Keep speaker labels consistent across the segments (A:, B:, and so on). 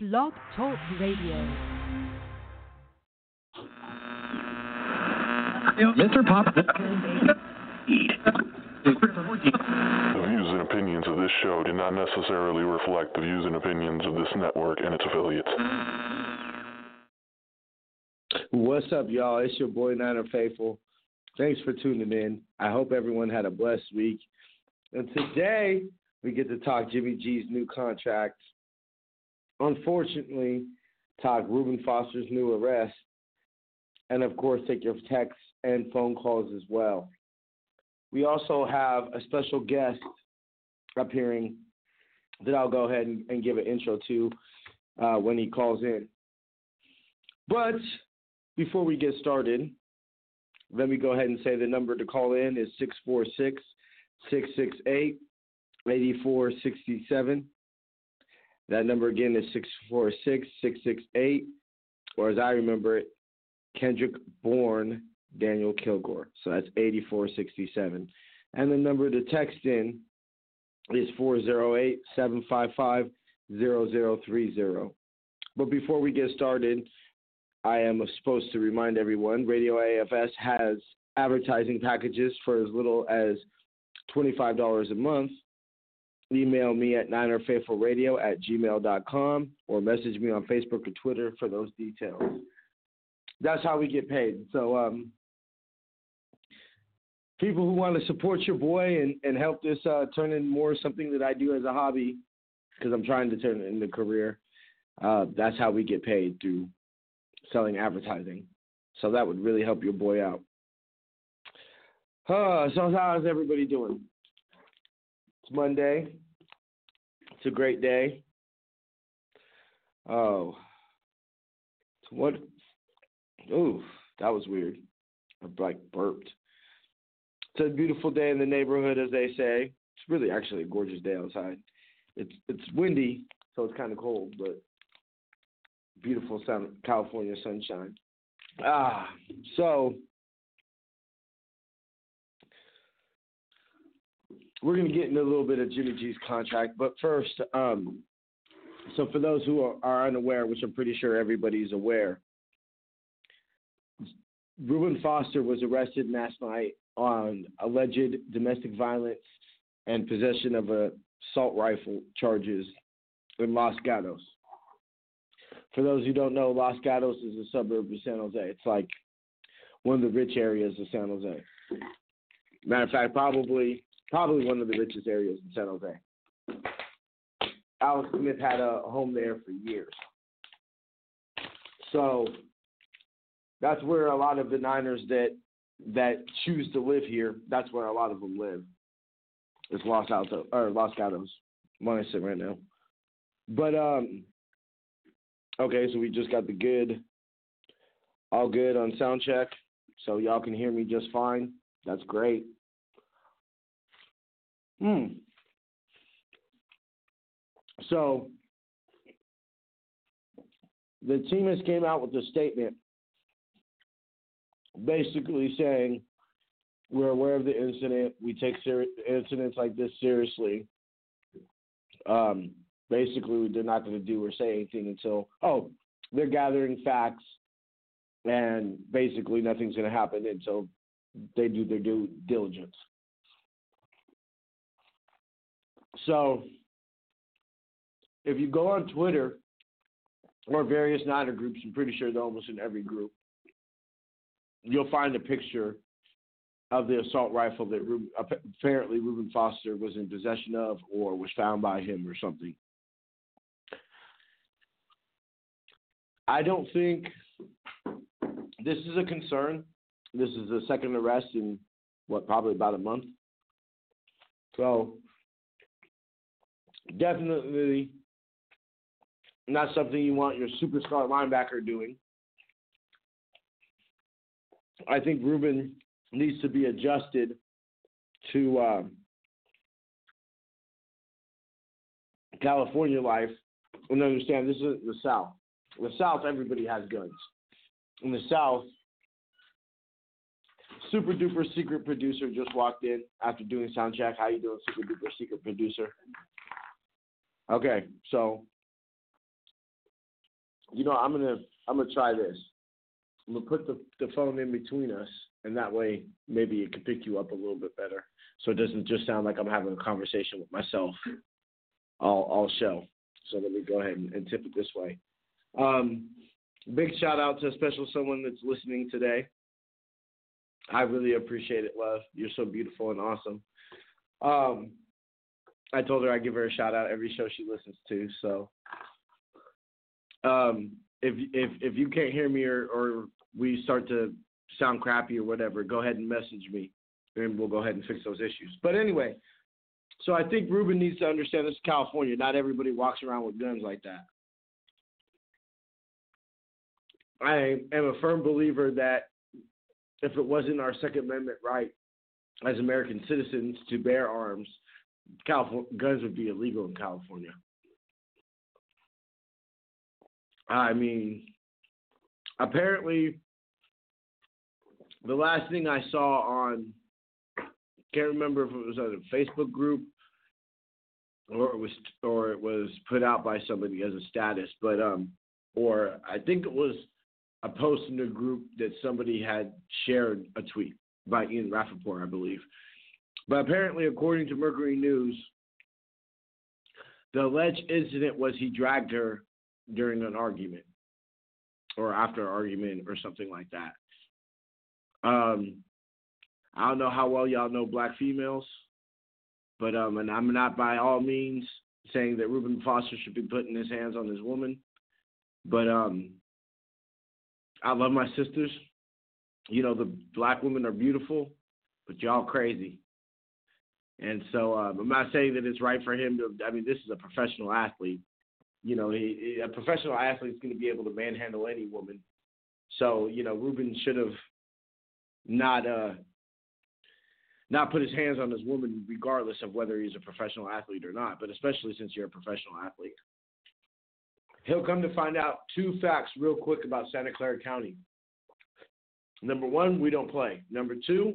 A: Blog Talk Radio.
B: Mr. Pop.
C: The views and opinions of this show do not necessarily reflect the views and opinions of this network and its affiliates.
D: What's up, y'all? It's your boy Niner Faithful. Thanks for tuning in. I hope everyone had a blessed week. And today we get to talk Jimmy G's new contract. Unfortunately, talk Reuben Foster's new arrest. And of course, take your texts and phone calls as well. We also have a special guest appearing that I'll go ahead and, and give an intro to uh, when he calls in. But before we get started, let me go ahead and say the number to call in is 646 668 8467. That number again is 646 668, or as I remember it, Kendrick Bourne Daniel Kilgore. So that's 8467. And the number to text in is 408 755 0030. But before we get started, I am supposed to remind everyone Radio AFS has advertising packages for as little as $25 a month. Email me at ninerfaithfulradio at gmail.com or message me on Facebook or Twitter for those details. That's how we get paid. So, um, people who want to support your boy and, and help this uh, turn into more something that I do as a hobby, because I'm trying to turn it into a career, uh, that's how we get paid through selling advertising. So that would really help your boy out. Uh, so how's everybody doing? It's Monday. It's a great day. Oh, what? Ooh, that was weird. I like burped. It's a beautiful day in the neighborhood, as they say. It's really actually a gorgeous day outside. It's it's windy, so it's kind of cold, but beautiful California sunshine. Ah, so we're going to get into a little bit of Jimmy G's contract, but first, um, so for those who are, are unaware, which I'm pretty sure everybody's aware, Reuben Foster was arrested last night on alleged domestic violence and possession of a assault rifle charges in Los Gatos. For those who don't know, Los Gatos is a suburb of San Jose. It's like one of the rich areas of San Jose. Matter of fact, probably probably one of the richest areas in San Jose. Alex Smith had a home there for years. So that's where a lot of the Niners that that choose to live here, that's where a lot of them live. It's Los Altos or Los Gatos. where I'm on right now. But um okay, so we just got the good all good on sound check. So y'all can hear me just fine. That's great. Hmm. So the team has came out with a statement basically saying we're aware of the incident. We take ser- incidents like this seriously. Um, basically, they're not going to do or say anything until oh, they're gathering facts, and basically nothing's going to happen until they do their due diligence. So, if you go on Twitter or various Niner groups, I'm pretty sure they're almost in every group you'll find a picture of the assault rifle that Reuben, apparently Reuben Foster was in possession of or was found by him or something. I don't think this is a concern. This is the second arrest in what, probably about a month. So, definitely not something you want your superstar linebacker doing. I think Reuben needs to be adjusted to uh, California life and understand this is the South. In the South, everybody has guns. In the South, super duper secret producer just walked in after doing sound check. How you doing, super duper secret producer? Okay, so you know, I'm gonna I'm gonna try this. I'm gonna put the the phone in between us, and that way maybe it can pick you up a little bit better, so it doesn't just sound like I'm having a conversation with myself all all show. So let me go ahead and, and tip it this way. Um, big shout out to a special someone that's listening today. I really appreciate it, love. You're so beautiful and awesome. Um, I told her I'd give her a shout out every show she listens to. So, um, if if if you can't hear me or, or we start to sound crappy or whatever, go ahead and message me, and we'll go ahead and fix those issues. But anyway, so I think Reuben needs to understand this is California. Not everybody walks around with guns like that. I am a firm believer that if it wasn't our Second Amendment right as American citizens to bear arms, California, guns would be illegal in California. I mean, apparently, the last thing I saw on, can't remember if it was on a Facebook group or it was or it was put out by somebody as a status, but um, or I think it was a post in a group that somebody had shared a tweet by Ian Rapoport, I believe. But apparently, according to Mercury News, the alleged incident was he dragged her during an argument or after an argument or something like that. Um, I don't know how well y'all know black females, but um, and I'm not by all means saying that Reuben Foster should be putting his hands on his woman, but um, I love my sisters. You know, the black women are beautiful, but y'all crazy. And so um, I'm not saying that it's right for him to. I mean, this is a professional athlete. You know, he, he, a professional athlete is going to be able to manhandle any woman. So you know, Reuben should have not uh, not put his hands on this woman, regardless of whether he's a professional athlete or not. But especially since you're a professional athlete, he'll come to find out two facts real quick about Santa Clara County. Number one, we don't play. Number two,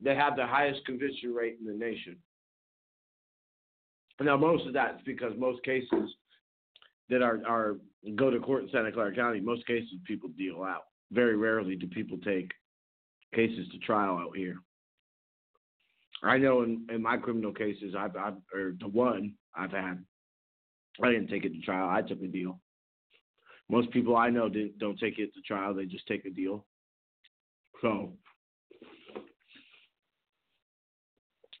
D: they have the highest conviction rate in the nation. Now, most of that is because most cases that are, are go to court in Santa Clara County, most cases people deal out. Very rarely do people take cases to trial out here. I know in, in my criminal cases, I've, I've or the one I've had, I didn't take it to trial. I took a deal. Most people I know didn't, don't take it to trial. They just take a deal. So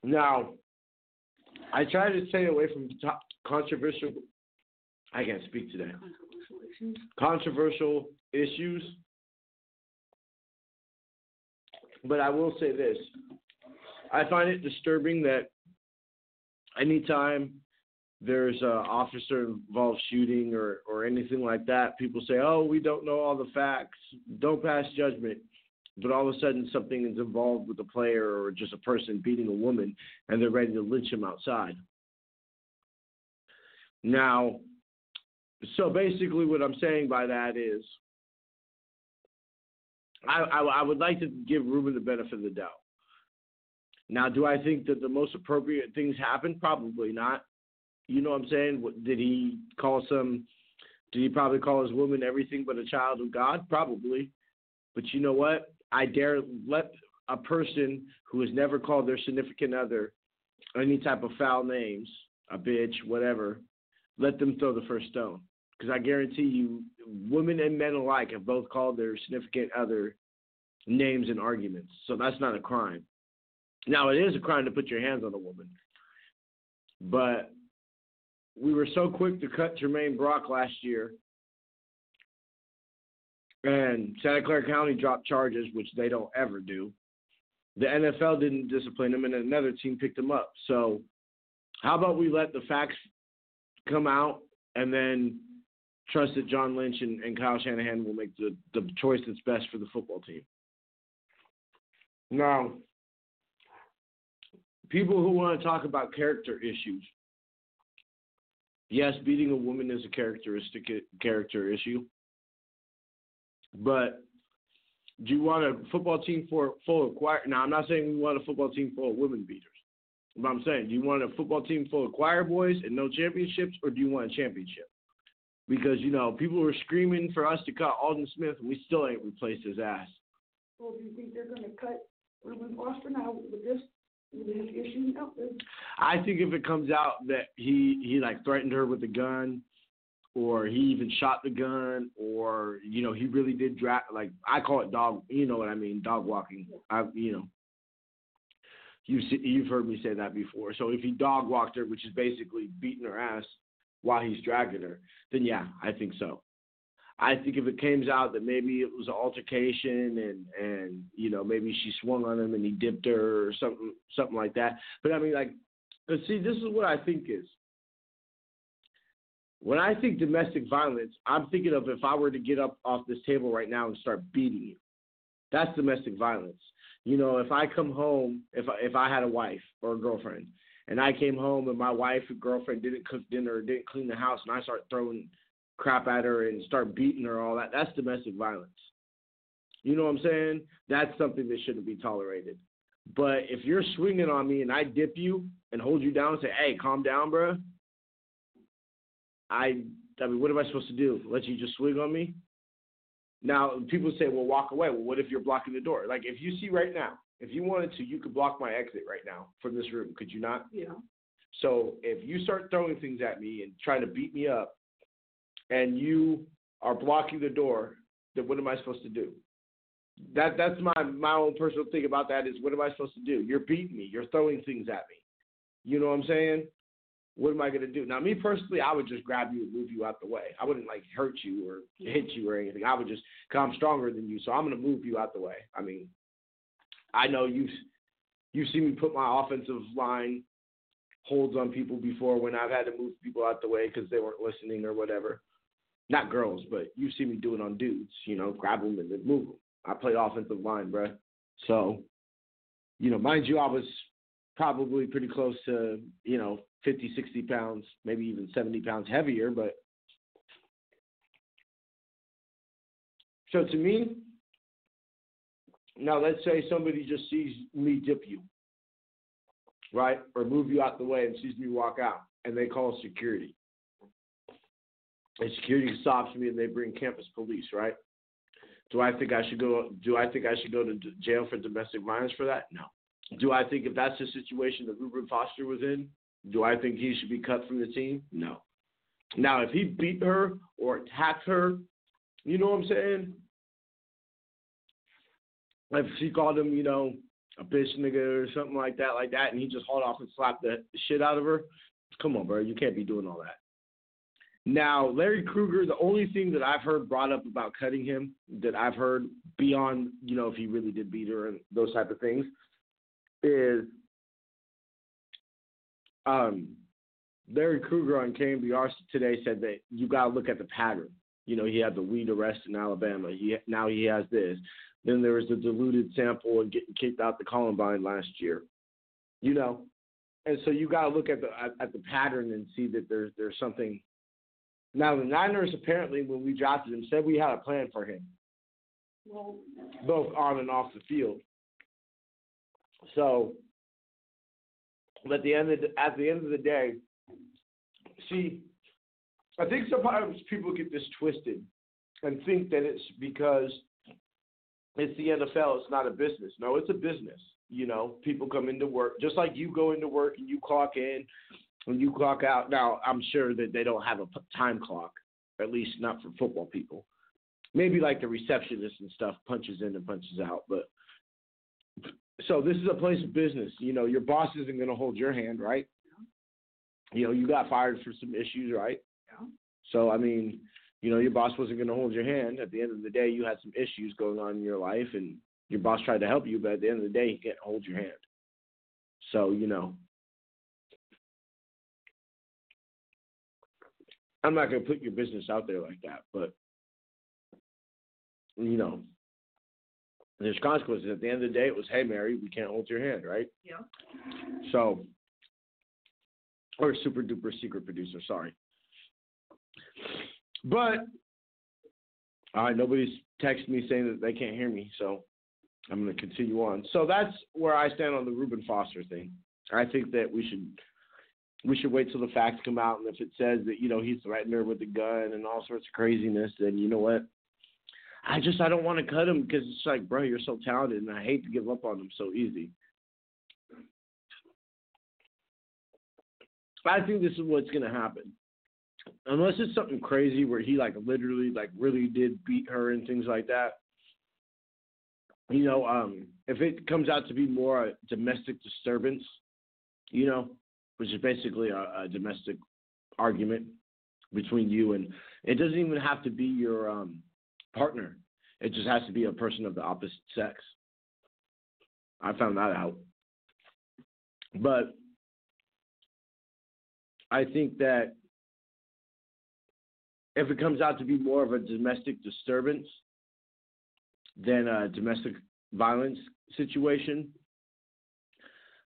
D: Now, I try to stay away from controversial. I can't speak today. Controversial issues. Controversial issues. But I will say this: I find it disturbing that anytime there's an officer involved shooting or or anything like that, people say, "Oh, we don't know all the facts. Don't pass judgment." But all of a sudden something is involved with a player or just a person beating a woman and they're ready to lynch him outside. Now, so basically, what I'm saying by that is, I, I, I would like to give Reuben the benefit of the doubt. Now, do I think that the most appropriate things happened? Probably not. You know what I'm saying? What, did he call some? Did he probably call his woman everything but a child of God? Probably. But you know what? I dare let a person who has never called their significant other any type of foul names, a bitch, whatever, let them throw the first stone. Because I guarantee you, women and men alike have both called their significant other names in arguments. So that's not a crime. Now, it is a crime to put your hands on a woman. But we were so quick to cut Tramaine Brock last year and Santa Clara County dropped charges, which they don't ever do. The NFL didn't discipline him, and another team picked him up. So, how about we let the facts come out and then trust that John Lynch and, and Kyle Shanahan will make the, the choice that's best for the football team? Now, people who want to talk about character issues, yes, beating a woman is a characteristic character issue. But do you want a football team for full of choir? Now, I'm not saying we want a football team full of women beaters. But I'm saying, do you want a football team full of choir boys and no championships, or do you want a championship? because you know people were screaming for us to cut Aldon Smith, and we still ain't replaced his ass.
B: Well, do you think they're going to cut Reuben Foster now with this with his issue now?
D: I think if it comes out that he he like threatened her with a gun, or he even shot the gun, or you know he really did drag like I call it dog. You know what I mean? Dog walking. I you know. You've you've heard me say that before. So if he dog walked her, which is basically beating her ass while he's dragging her, then yeah, I think so. I think if it comes out that maybe it was an altercation and and you know maybe she swung on him and he dipped her or something something like that. But I mean like, see, this is what I think is. When I think domestic violence, I'm thinking of if I were to get up off this table right now and start beating you. That's domestic violence. You know, if I come home, if I, if I had a wife or a girlfriend, and I came home and my wife or girlfriend didn't cook dinner or didn't clean the house, and I start throwing crap at her and start beating her, all that, that's domestic violence. You know what I'm saying? That's something that shouldn't be tolerated. But if you're swinging on me and I dip you and hold you down and say, "Hey, calm down, bro," I, I mean, what am I supposed to do? Let you just swing on me? Now, people say, "Well, walk away." Well, what if you're blocking the door? Like, if you see right now, if you wanted to, you could block my exit right now from this room. Could you not?
B: Yeah.
D: So if you start throwing things at me and trying to beat me up, and you are blocking the door, then what am I supposed to do? That that's my my own personal thing about that is what am I supposed to do? You're beating me. You're throwing things at me. You know what I'm saying? What am I gonna do? Now, me personally, I would just grab you and move you out the way. I wouldn't like hurt you or hit you or anything. I would just, cause I'm stronger than you, so I'm gonna move you out the way. I mean, I know you've you've seen me put my offensive line holds on people before when I've had to move people out the way because they weren't listening or whatever not girls, but you see me do it on dudes. You know, grab them and then move them. I played offensive line, bro. So, you know, mind you, I was probably pretty close to, you know, 50, 60 pounds, maybe even 70 pounds heavier. But so to me, now let's say somebody just sees me dip you, right? Or move you out the way and sees me walk out and they call security and security stops me and they bring campus police, right? Do I think I should go? Do I think I should go to jail for domestic violence for that? No. Do I think if that's the situation that Reuben Foster was in, do I think he should be cut from the team? No. Now, if he beat her or attacked her, you know what I'm saying? If she called him, you know, a bitch nigga or something like that, like that, and he just hauled off and slapped the shit out of her, come on, bro, you can't be doing all that. Now, Larry Krueger, the only thing that I've heard brought up about cutting him that I've heard beyond, you know, if he really did beat her and those type of things, is um, Larry Krueger on KNBR today said that you got to look at the pattern. You know, he had the weed arrest in Alabama. He now he has this. Then there was the diluted sample and getting kicked out the Combine last year. You know, and so you got to look at the at, at the pattern and see that there's there's something now, the Niners apparently, when we drafted him, said we had a plan for him,
B: well,
D: both on and off the field. So, at the end of the, at the end of the day, see, I think sometimes people get this twisted and think that it's because it's the NFL, it's not a business. No, it's a business. You know, people come into work just like you go into work and you clock in and you clock out. Now, I'm sure that they don't have a time clock, at least not for football people. Maybe like the receptionist and stuff punches in and punches out, but so this is a place of business. You know, your boss isn't going to hold your hand, right? You know, you got fired for some issues, right?
B: Yeah.
D: So I mean, you know, your boss wasn't going to hold your hand. At the end of the day, you had some issues going on in your life, and your boss tried to help you, but at the end of the day, he can't hold your hand. So you know, I'm not going to put your business out there like that, but you know, there's consequences. At the end of the day, it was, hey, Mary, we can't hold your hand, right?
B: Yeah.
D: So, or super duper secret producer, sorry. But, all right, nobody's texted me saying that they can't hear me, so I'm going to continue on. So that's where I stand on the Reuben Foster thing. I think that we should we should wait till the facts come out. And if it says that you know he threatened her with a gun and all sorts of craziness, then you know what? I just I don't want to cut him because it's like, bro, you're so talented, and I hate to give up on him so easy. I think this is what's gonna happen. Unless it's something crazy where he like literally like really did beat her and things like that. You know, um, if it comes out to be more a domestic disturbance, you know, which is basically a, a domestic argument between you and it doesn't even have to be your um, partner. It just has to be a person of the opposite sex. I found that out. But I think that if it comes out to be more of a domestic disturbance than a domestic violence situation,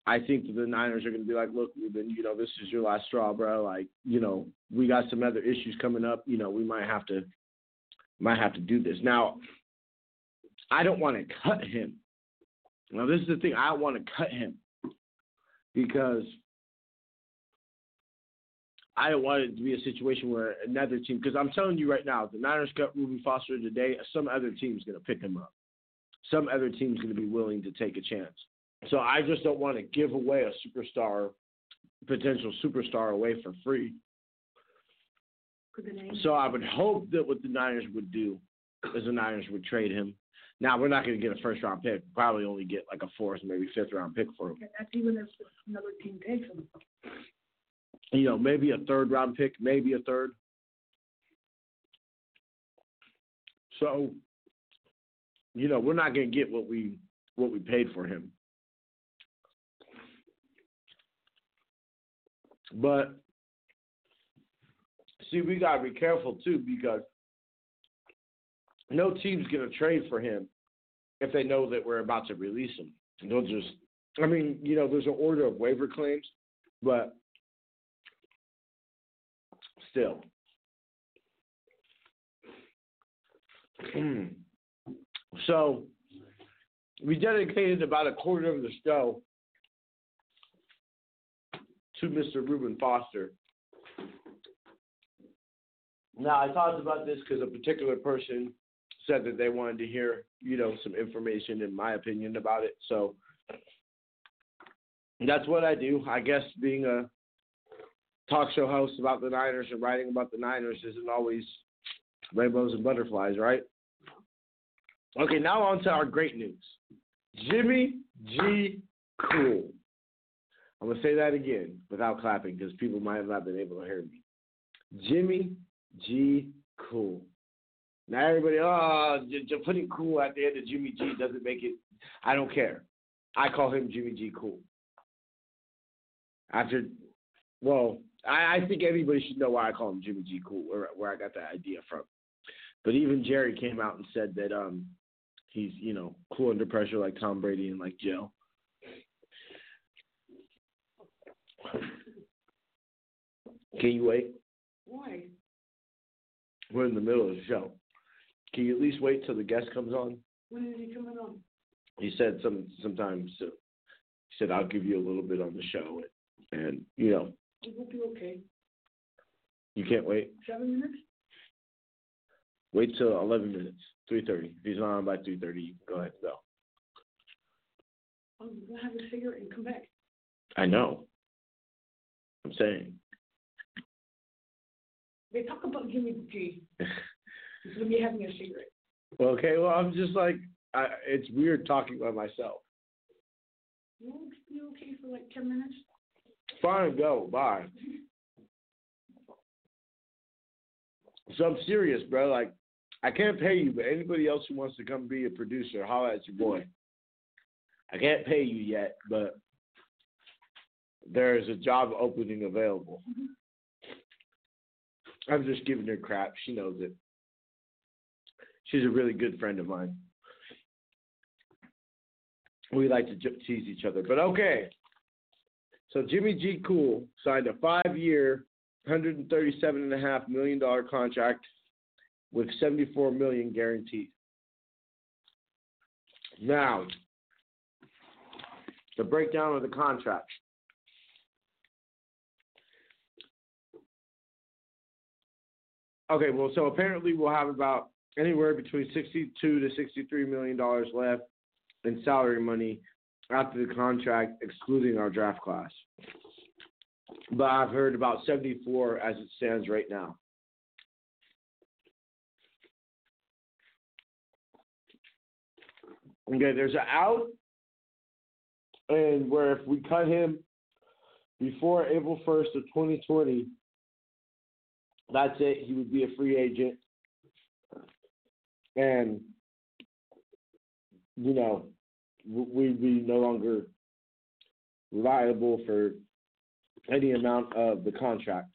D: I think the Niners are going to be like, look, Reuben, you know, this is your last straw, bro. Like, you know, we got some other issues coming up. You know, we might have to, might have to do this. Now, I don't want to cut him. Now, this is the thing. I want to cut him because I don't want it to be a situation where another team, because I'm telling you right now, the Niners cut Reuben Foster today, some other team's going to pick him up. Some other team's going to be willing to take a chance. So I just don't want to give away a superstar, potential superstar away for free. So I would hope that what the Niners would do is the Niners would trade him. Now we're not going to get a first round pick. Probably only get like a fourth, maybe fifth round pick for him.
B: That's even if another team takes him.
D: You know, maybe a third round pick, maybe a third. So, you know, we're not going to get what we what we paid for him. But see, we gotta be careful too because no team's gonna trade for him if they know that we're about to release him. They'll just, I mean, you know, there's an order of waiver claims, but still. Hmm. so we dedicated about a quarter of the show to Mr. Reuben Foster. Now, I talked about this because a particular person said that they wanted to hear, you know, some information, in my opinion, about it. So that's what I do. I guess being a talk show host about the Niners and writing about the Niners isn't always rainbows and butterflies, right? Okay, now on to our great news. Jimmy G. Cool. I'm going to say that again without clapping because people might have not been able to hear me. Jimmy G. Cool. Now everybody, oh, just putting cool at the end of Jimmy G doesn't make it. I don't care. I call him Jimmy G. Cool. After, well, I, I think everybody should know why I call him Jimmy G. Cool, where where I got that idea from. But even Jerry came out and said that um he's you know cool under pressure like Tom Brady and like Joe. Can you wait?
B: Why?
D: We're in the middle of the show. Can you at least wait till the guest comes on?
B: When is he coming on?
D: He said some sometimes uh, he said I'll give you a little bit on the show and, and you know
B: It will be okay.
D: you can't wait.
B: Seven minutes?
D: Wait till eleven minutes, three thirty. If he's not on by three thirty, you can go ahead and go.
B: I'm gonna have a cigarette and come back.
D: I know. I'm saying.
B: They talk about Jimmy G. He's gonna be having a cigarette.
D: Okay, well I'm just like I, it's weird talking by myself.
B: You won't be okay for like ten minutes?
D: Fine, go. Bye. So I'm serious, bro. Like, I can't pay you, but anybody else who wants to come be a producer, holla at your boy. I can't pay you yet, but there is a job opening available. Mm-hmm. I'm just giving her crap. She knows it. She's a really good friend of mine. We like to j- tease each other, but okay. So Jimmy G. Cool signed a five-year, $137.5 million contract with 74 million guaranteed. Now, the breakdown of the contract. Okay, well, so apparently we'll have about anywhere between sixty-two to sixty-three million dollars left in salary money after the contract, excluding our draft class. But I've heard about seventy-four as it stands right now. Okay, there's an out, and where if we cut him before April first of twenty twenty, that's it. He would be a free agent, and you know, we'd be no longer liable for any amount of the contract.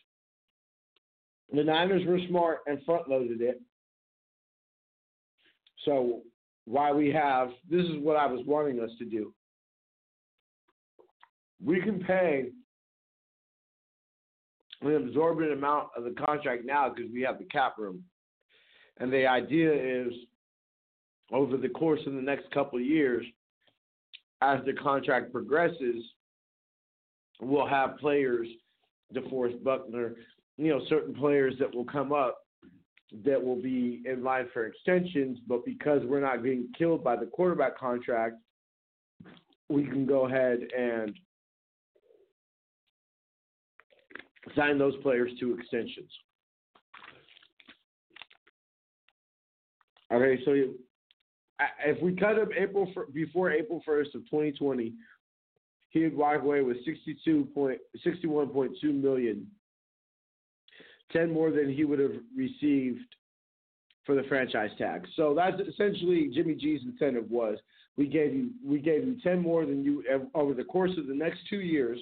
D: The Niners were smart and front loaded it. So why we have this is what I was wanting us to do. We can pay an absorbent amount of the contract now because we have the cap room. And the idea is over the course of the next couple of years, as the contract progresses, we'll have players, DeForest Buckner, you know, certain players that will come up that will be in line for extensions, but because we're not being killed by the quarterback contract, we can go ahead and sign those players to extensions. Okay, so if we cut him April before April first of 2020, he would walk away with 62 point, 61.2 million, 10 more than he would have received for the franchise tag. So that's essentially Jimmy G's incentive was we gave you we gave you 10 more than you over the course of the next two years.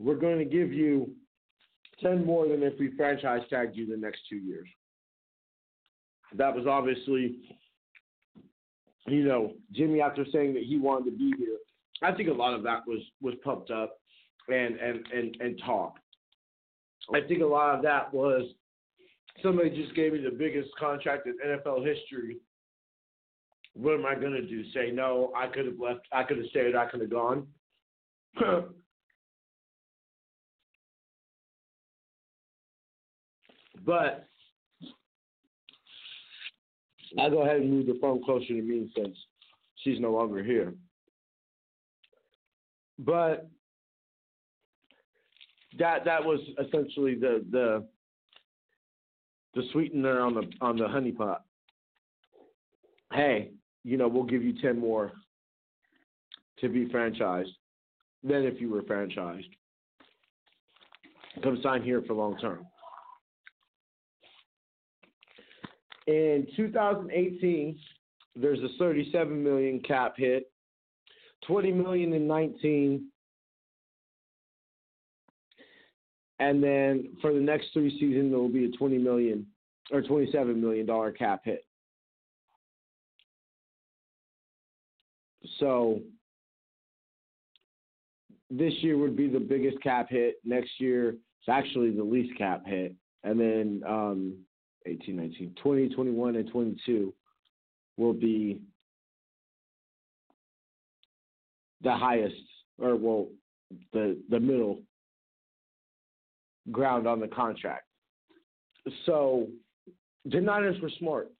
D: We're going to give you 10 more than if we franchise tagged you the next two years. That was obviously, you know, Jimmy after saying that he wanted to be here. I think a lot of that was was pumped up and and and and talk. I think a lot of that was somebody just gave me the biggest contract in NFL history. What am I gonna do? Say no? I could have left. I could have stayed. I could have gone. but I'll go ahead and move the phone closer to me since she's no longer here. But that that was essentially the the the sweetener on the on the honey pot. Hey, you know, we'll give you ten more to be franchised than if you were franchised. Come sign here for long term. In 2018, there's a 37 million cap hit, 20 million in 19, and then for the next three seasons there will be a 20 million or 27 million dollar cap hit. So this year would be the biggest cap hit. Next year it's actually the least cap hit, and then um, 18, 19, 20, 21, and 22 will be the highest, or well, the the middle ground on the contract. So the Niners were smart.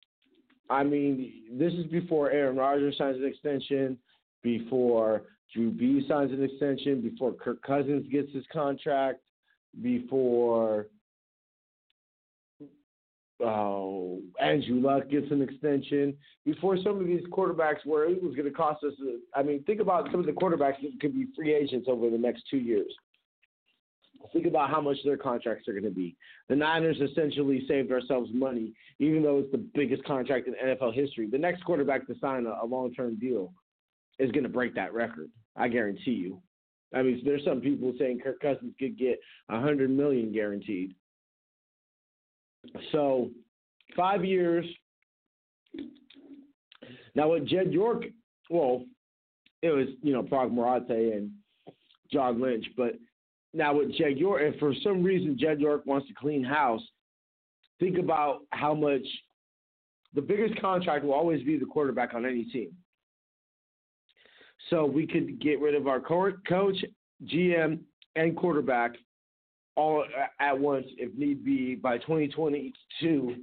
D: I mean, this is before Aaron Rodgers signs an extension, before Drew B signs an extension, before Kirk Cousins gets his contract, before oh, Andrew Luck gets an extension, before some of these quarterbacks where it was going to cost us. Uh, I mean, think about some of the quarterbacks that could be free agents over the next two years. Think about how much their contracts are going to be. The Niners essentially saved ourselves money, even though it's the biggest contract in NFL history. The next quarterback to sign a, a long term deal is going to break that record. I guarantee you. I mean, there's some people saying Kirk Cousins could get a hundred million guaranteed. So, five years. Now with Jed York, well, it was you know Paraag Marathe and John Lynch, but now with Jed York, if for some reason Jed York wants to clean house, think about how much the biggest contract will always be the quarterback on any team. So we could get rid of our coach, GM, and quarterback all at once if need be by 2022.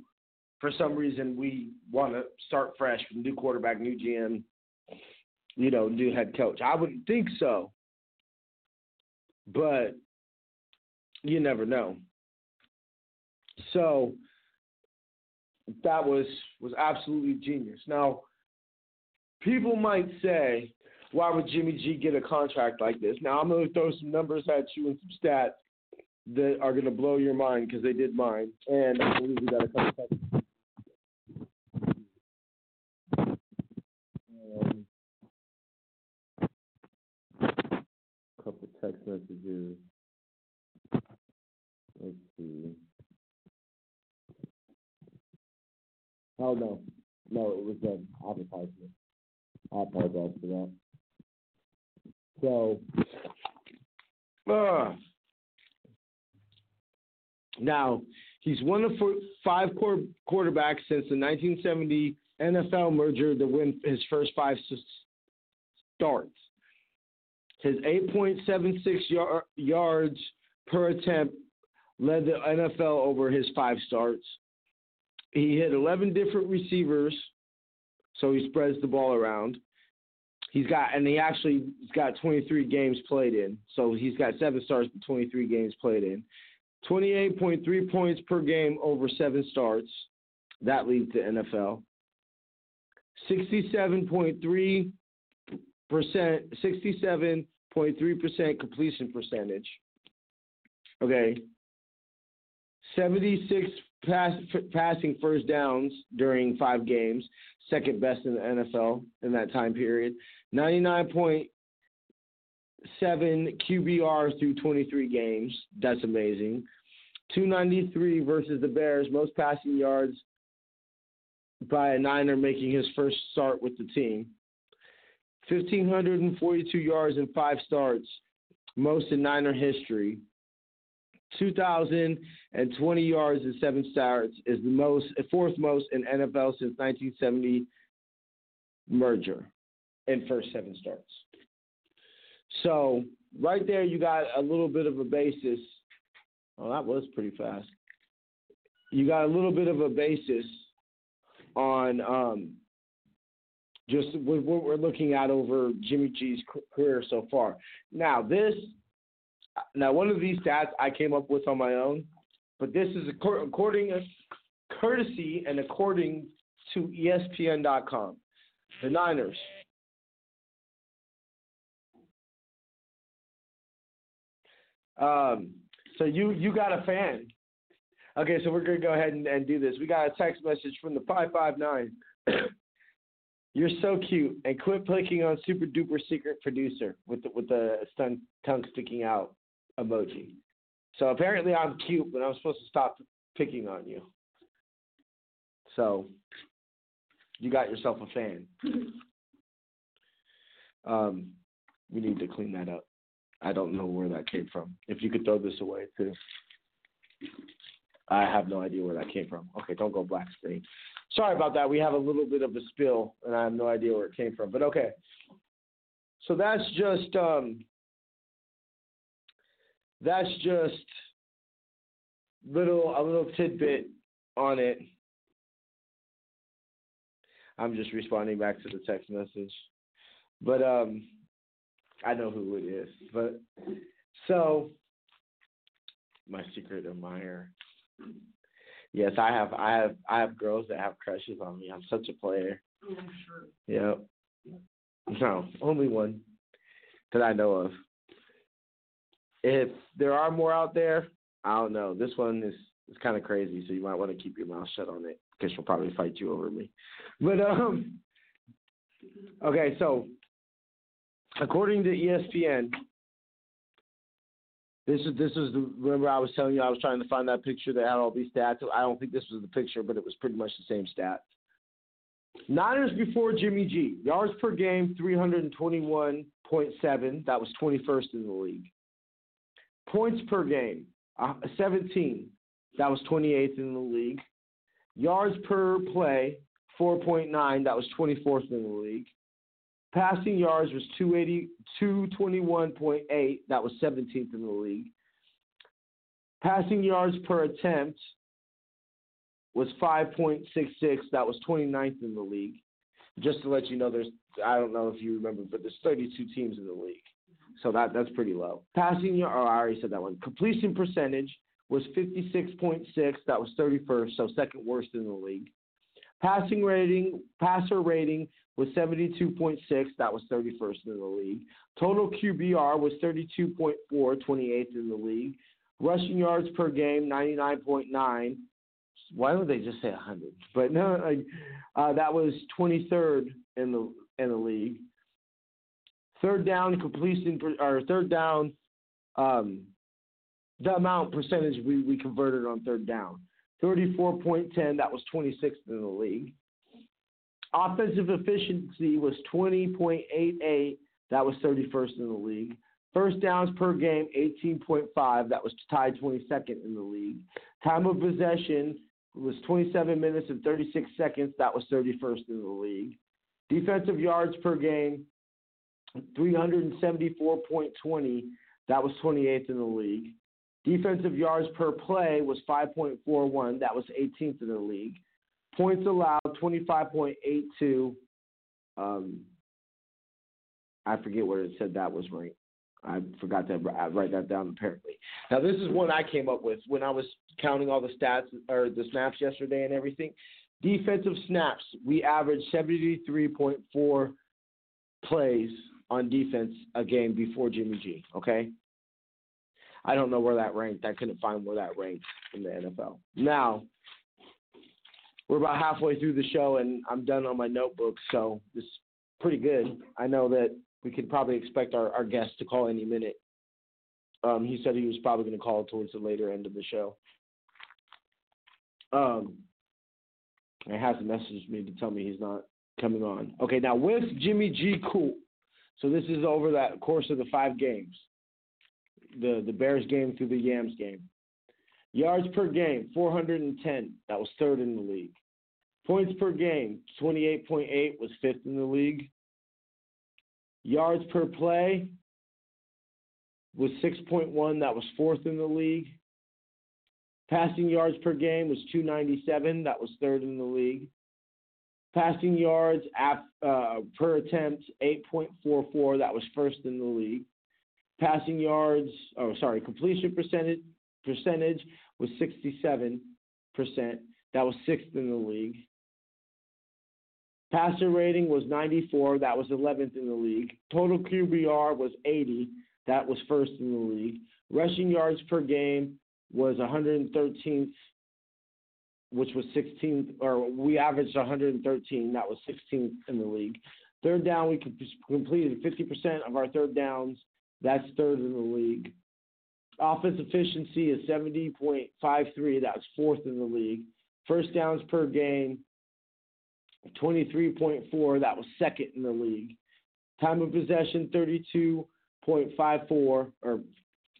D: For some reason, we want to start fresh, with new quarterback, new GM, you know, new head coach. I wouldn't think so, but you never know. So that was was absolutely genius. Now, people might say, why would Jimmy G get a contract like this? Now I'm going to throw some numbers at you and some stats that are going to blow your mind because they did mine, and I believe we got a couple seconds. Um, couple text messages. Let's see. Oh no, no, it was an advertisement. I apologize for that. So, uh, now he's one of four, five core, quarterbacks since the 1970 NFL merger to win his first five starts. His 8.76 yard, yards per attempt led the NFL over his five starts. He hit 11 different receivers, so he spreads the ball around. He's got, and he actually has got 23 games played in, so he's got seven starts, but 23 games played in. 28.3 points per game over seven starts. That leads the NFL. 67.3 percent, 67.3 percent completion percentage. Okay. 76 pass, passing first downs during five games, second best in the NFL in that time period. 99.7 QBR through 23 games. That's amazing. 293 versus the Bears, most passing yards by a Niner making his first start with the team. 1,542 yards in five starts, most in Niner history. 2,020 yards in seven starts is the most, fourth most in NFL since 1970 merger in first seven starts. So right there, you got a little bit of a basis. Oh, that was pretty fast. You got a little bit of a basis on um, just what we're looking at over Jimmy G's career so far. Now this now, one of these stats I came up with on my own, but this is according to courtesy and according to ESPN.com. The Niners. Um, so you you got a fan. Okay, so we're gonna go ahead and, and do this. We got a text message from the five five nine. You're so cute, and quit clicking on super duper secret producer with the, with the stun, tongue sticking out emoji. So apparently I'm cute, but I'm supposed to stop picking on you. So you got yourself a fan. Um, we need to clean that up. I don't know where that came from. If you could throw this away too. I have no idea where that came from. Okay, don't go black screen. Sorry about that. We have a little bit of a spill, and I have no idea where it came from. But okay. So that's just um, that's just little a little tidbit on it. I'm just responding back to the text message. But um I know who it is. But so my secret admirer. Yes, I have I have I have girls that have crushes on me. I'm such a player.
B: Oh, sure.
D: Yep. No, only one that I know of. If there are more out there, I don't know. This one is is kind of crazy, so you might want to keep your mouth shut on it because she'll probably fight you over me. But um, okay, so according to ESPN, this is this is the remember I was telling you I was trying to find that picture that had all these stats. I don't think this was the picture, but it was pretty much the same stats. Niners before Jimmy G. Yards per game, 321.7. That was 21st in the league. Points per game, uh, 17. That was 28th in the league. Yards per play, 4.9. That was 24th in the league. Passing yards was 280, 221.8. That was 17th in the league. Passing yards per attempt was 5.66. That was 29th in the league. Just to let you know, there's I don't know if you remember, but there's 32 teams in the league, so that that's pretty low. Passing yard, oh, I already said that one. Completion percentage was 56.6. That was 31st, so second worst in the league. Passing rating, passer rating was 72.6. That was 31st in the league. Total QBR was 32.4, 28th in the league. Rushing yards per game, 99.9. Why don't they just say 100? But no, uh, that was 23rd in the in the league. Third down completion or third down, um, the amount percentage we, we converted on third down. 34.10, that was 26th in the league. Offensive efficiency was 20.88, that was 31st in the league. First downs per game, 18.5, that was tied 22nd in the league. Time of possession was 27 minutes and 36 seconds, that was 31st in the league. Defensive yards per game, 374.20, that was 28th in the league. Defensive yards per play was 5.41. That was 18th in the league. Points allowed 25.82. Um, I forget where it said that was ranked. I forgot to write that down apparently. Now this is one I came up with when I was counting all the stats or the snaps yesterday and everything. Defensive snaps, we averaged 73.4 plays on defense a game before Jimmy G. Okay, I don't know where that ranked. I couldn't find where that ranked in the NFL. Now, we're about halfway through the show and I'm done on my notebook, so it's pretty good. I know that we could probably expect our, our guest to call any minute. Um, he said he was probably going to call towards the later end of the show. Um, he has messaged me to tell me he's not coming on. Okay, now with Jimmy G Cool. So this is over that course of the five games the, the Bears game through the Yams game. Yards per game, 410. That was third in the league. Points per game, 28.8 was fifth in the league. Yards per play was 6.1. That was fourth in the league. Passing yards per game was 297. That was third in the league. Passing yards uh, per attempt, 8.44. That was first in the league. Passing yards, oh sorry, completion percentage percentage was 67 percent. That was sixth in the league. Passer rating was 94. That was 11th in the league. Total QBR was 80. That was first in the league. Rushing yards per game was 113th, which was 16th, or we averaged 113. That was 16th in the league. Third down, we completed 50% of our third downs that's third in the league. Offense efficiency is 70.53. That's fourth in the league. First downs per game, 23.4. That was second in the league. Time of possession, 32.54 or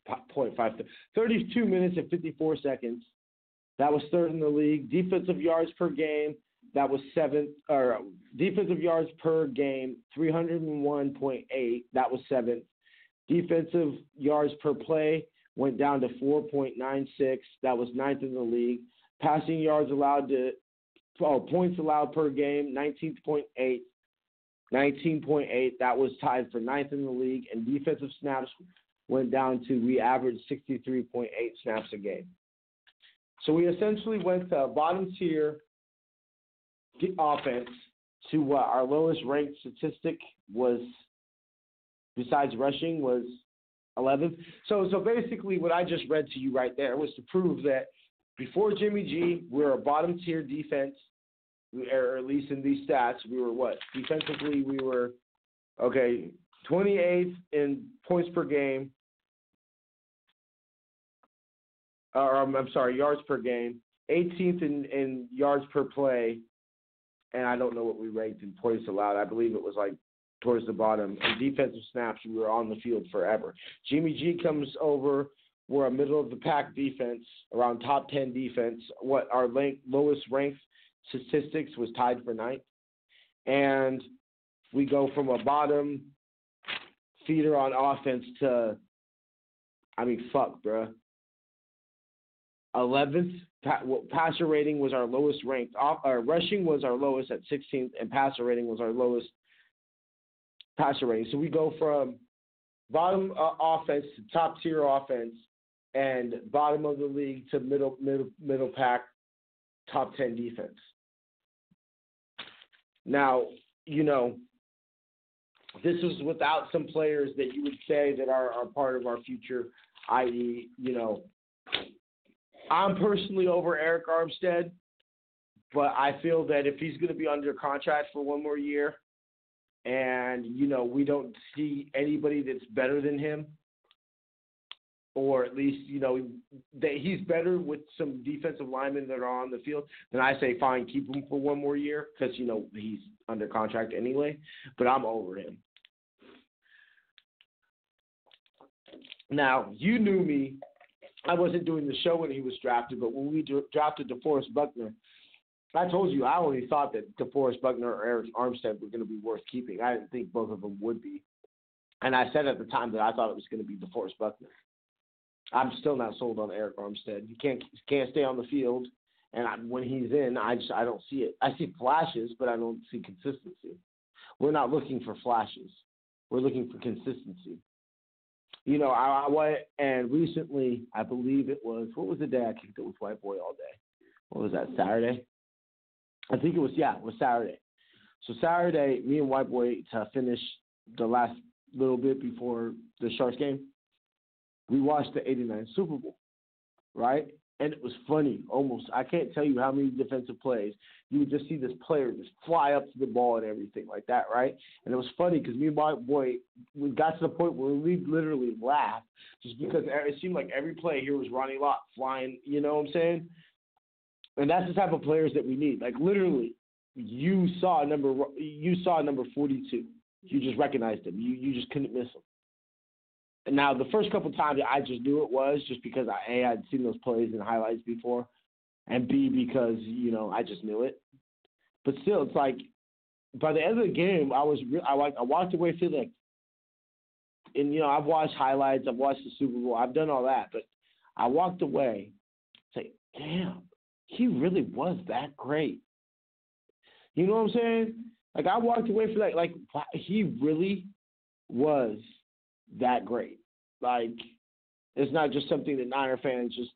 D: 0.5, 32 minutes and 54 seconds. That was third in the league. Defensive yards per game, that was seventh, or defensive yards per game, 301.8. That was seventh. Defensive yards per play went down to 4.96. That was ninth in the league. Passing yards allowed to, oh, points allowed per game, 19.8. 19.8. That was tied for ninth in the league. And defensive snaps went down to, we averaged 63.8 snaps a game. So we essentially went to bottom tier offense to what our lowest ranked statistic was besides rushing was 11th. So so basically, what I just read to you right there was to prove that before Jimmy G, we are a bottom tier defense, or at least in these stats, we were what defensively we were okay 28th in points per game. Or um, I'm sorry, yards per game. 18th in, in yards per play, and I don't know what we ranked in points allowed. I believe it was like towards the bottom. And defensive snaps, we were on the field forever. Jimmy G comes over. We're a middle of the pack defense, around top 10 defense. What our lowest ranked statistics was tied for ninth. And we go from a bottom feeder on offense to, I mean, fuck, bruh. 11th pa- passer rating was our lowest ranked. Off, uh, rushing was our lowest at 16th, and passer rating was our lowest passer rating. So we go from bottom uh, offense to top tier offense, and bottom of the league to middle middle middle pack, top 10 defense. Now, you know, this is without some players that you would say that are, are part of our future, i.e., you know, I'm personally over Arik Armstead, but I feel that if he's going to be under contract for one more year, and you know we don't see anybody that's better than him, or at least you know that he's better with some defensive linemen that are on the field, then I say fine, keep him for one more year because you know he's under contract anyway. But I'm over him. Now you knew me I wasn't doing the show when he was drafted, but when we drafted DeForest Buckner, I told you I only thought that DeForest Buckner or Arik Armstead were going to be worth keeping. I didn't think both of them would be. And I said at the time that I thought it was going to be DeForest Buckner. I'm still not sold on Arik Armstead. He can't can't stay on the field, and I, when he's in, I just I don't see it. I see flashes, but I don't see consistency. We're not looking for flashes. We're looking for consistency you know, I, I went and recently, I believe it was what was the day I kicked it with White Boy all day? What was that? Saturday. I think it was yeah, it was Saturday. So Saturday, me and White Boy to finish the last little bit before the Sharks game, we watched the '89 Super Bowl, right? and it was funny. Almost, I can't tell you how many defensive plays you would just see this player just fly up to the ball and everything like that, right? And it was funny because me and my boy, we got to the point where we literally laughed just because it seemed like every play here was Ronnie Lott flying. You know what I'm saying? And that's the type of players that we need. Like literally, you saw number you saw number 42. You just recognized him. You you just couldn't miss him. And now, the first couple times I just knew it was just because I a I'd seen those plays and highlights before, and b because you know I just knew it. But still, it's like by the end of the game, I was I like I walked away feeling like, and you know I've watched highlights, I've watched the Super Bowl, I've done all that, but I walked away, say, damn, he really was that great. You know what I'm saying? Like I walked away from that. like he really was that great. Like, it's not just something that Niner fans just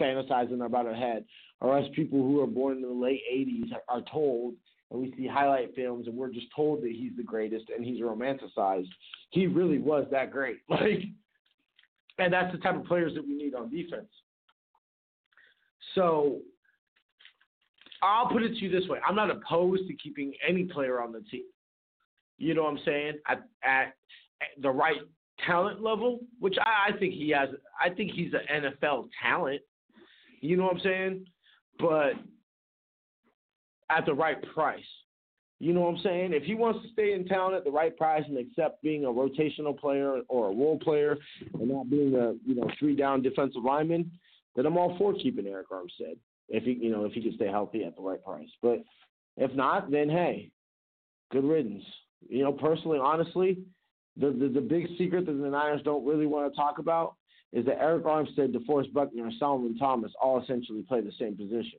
D: fantasizing about our head, or us people who are born in the late 80s are, are told, and we see highlight films, and we're just told that he's the greatest and he's romanticized. He really was that great. Like, and that's the type of players that we need on defense. So I'll put it to you this way: I'm not opposed to keeping any player on the team. You know what I'm saying? At, at the right talent level, which I, I think he has. I think he's an NFL talent. You know what I'm saying? But at the right price. You know what I'm saying? If he wants to stay in town at the right price and accept being a rotational player or a role player and not being a you know three down defensive lineman, then I'm all for keeping Arik Armstead if he you know if he can stay healthy at the right price. But if not, then hey, good riddance. You know, personally, honestly, the, the, the big secret that the Niners don't really want to talk about is that Arik Armstead, DeForest Buckner, and Solomon Thomas all essentially play the same position.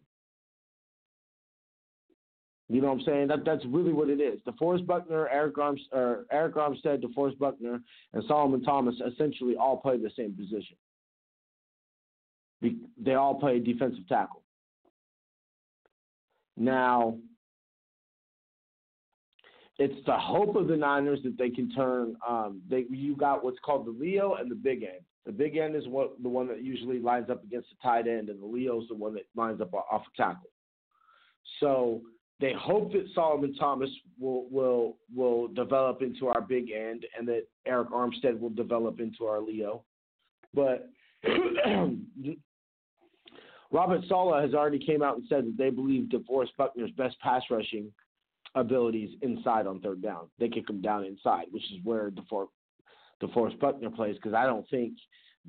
D: You know what I'm saying? That that's really what it is. DeForest Buckner, Arik Arms, or Arik Armstead, DeForest Buckner, and Solomon Thomas essentially all play the same position. They all play defensive tackle. Now, it's the hope of the Niners that they can turn. Um, they you got what's called the Leo and the big end. The big end is what the one that usually lines up against the tight end, and the Leo is the one that lines up off a tackle. So they hope that Solomon Thomas will will will develop into our big end, and that Arik Armstead will develop into our Leo. But Robert Saleh has already came out and said that they believe DeForest Buckner's best pass rushing abilities inside on third down. They kick him down inside, which is where DeFor- DeForest Buckner plays because I don't think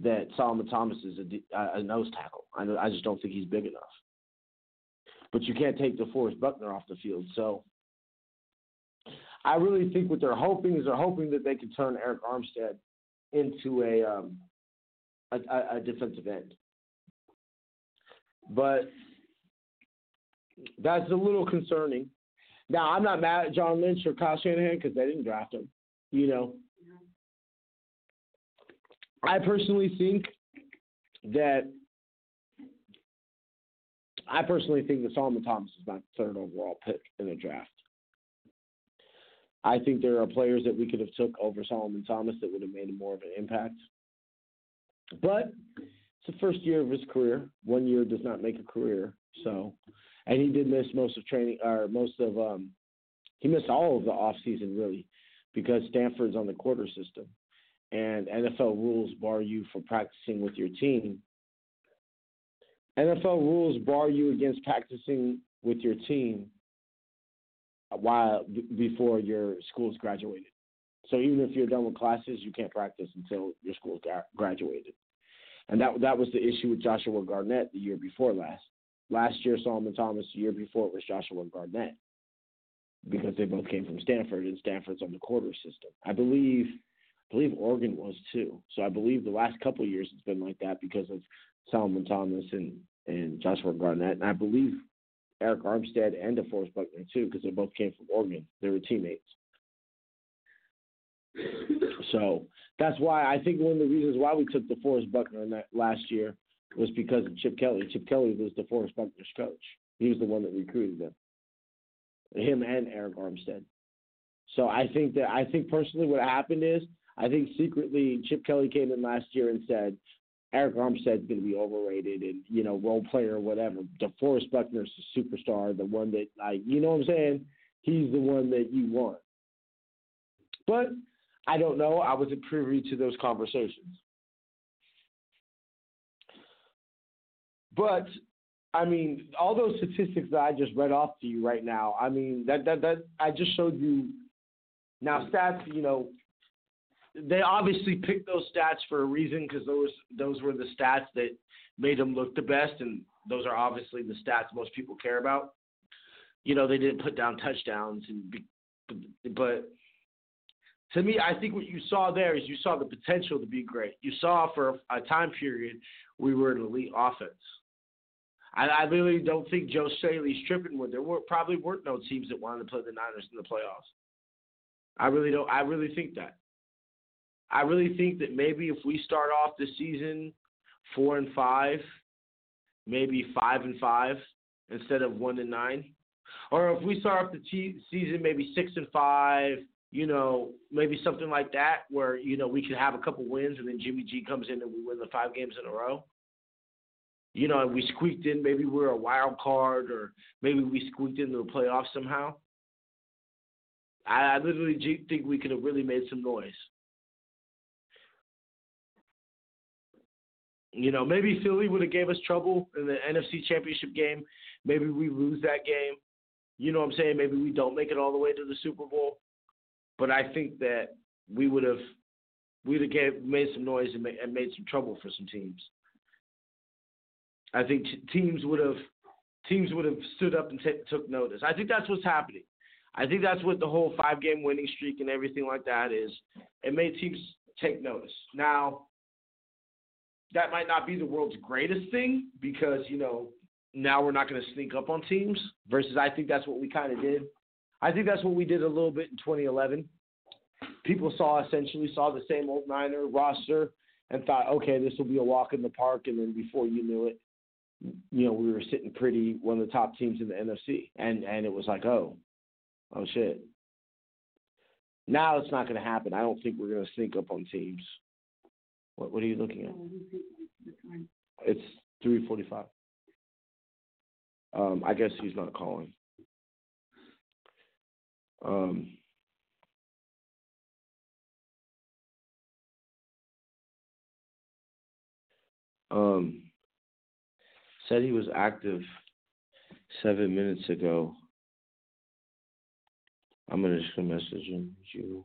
D: that Solomon Thomas is a, a nose tackle. I, I just don't think he's big enough. But you can't take DeForest Buckner off the field. So I really think what they're hoping is they're hoping that they can turn Arik Armstead into a um, a, a defensive end. But that's a little concerning. Now, I'm not mad at John Lynch or Kyle Shanahan because they didn't draft him. You know, I personally think that I personally think that Solomon Thomas is my third overall pick in the draft. I think there are players that we could have took over Solomon Thomas that would have made more of an impact. But it's the first year of his career. One year does not make a career. So, and he did miss most of training or most of um, he missed all of the off season really because Stanford's on the quarter system, and NFL rules bar you from practicing with your team. NFL rules bar you against practicing with your team a while before your school's graduated. So even if you're done with classes, you can't practice until your school's graduated. And that that was the issue with Joshua Garnett the year before last. Last year, Solomon Thomas. The year before it was Joshua Garnett, because they both came from Stanford, and Stanford's on the quarter system. I believe, I believe Oregon was too. So I believe the last couple years it's been like that because of Solomon Thomas and and Joshua Garnett. And I believe Arik Armstead and DeForest Buckner too, because they both came from Oregon. They were teammates. So that's why I think one of the reasons why we took DeForest Buckner in that last year was because of Chip Kelly. Chip Kelly was DeForest Buckner's coach. He was the one that recruited him, him and Arik Armstead. So I think that I think personally what happened is I think secretly Chip Kelly came in last year and said Arik Armstead's going to be overrated and you know role player or whatever. DeForest Buckner's the superstar, the one that like you know what I'm saying. He's the one that you want. But I don't know. I wasn't privy to those conversations. But I mean, all those statistics that I just read off to you right now, I mean, that that that I just showed you. Now stats, you know, they obviously picked those stats for a reason because those those were the stats that made them look the best, and those are obviously the stats most people care about. You know, they didn't put down touchdowns, and but to me, I think what you saw there is you saw the potential to be great. You saw for a time period we were an elite offense. I, I really don't think Joe Staley's tripping with there were probably weren't no teams that wanted to play the Niners in the playoffs. I really don't. I really think that. I really think that maybe if we start off the season four and five, maybe five and five instead of one and nine, or if we start off the season maybe six and five, you know, maybe something like that where, you know, we could have a couple wins and then Jimmy G comes in and we win the five games in a row. You know, and we squeaked in, maybe we're a wild card or maybe we squeaked into the playoffs somehow. I, I literally think we could have really made some noise. You know, maybe Philly would have gave us trouble in the NFC Championship game. Maybe we lose that game. You know what I'm saying? Maybe we don't make it all the way to the Super Bowl. But I think that we would have we'd have gave, made some noise and made, and made some trouble for some teams. I think t- teams would have teams would have stood up and t- took notice. I think that's what's happening. I think that's what the whole five game winning streak and everything like that is. It made teams take notice. Now, that might not be the world's greatest thing because you know now we're not going to sneak up on teams. Versus, I think that's what we kind of did I think that's what we did a little bit in 2011. People saw essentially saw the same old Niner roster and thought, okay, this will be a walk in the park, and then before you knew it, you know, we were sitting pretty one of the top teams in the NFC, and and it was like, oh, oh shit. Now it's not going to happen. I don't think we're going to sneak up on teams. What what are you looking at? It's three forty-five. Um, I guess he's not calling. Um, um, said he was active seven minutes ago. I'm gonna just message him. You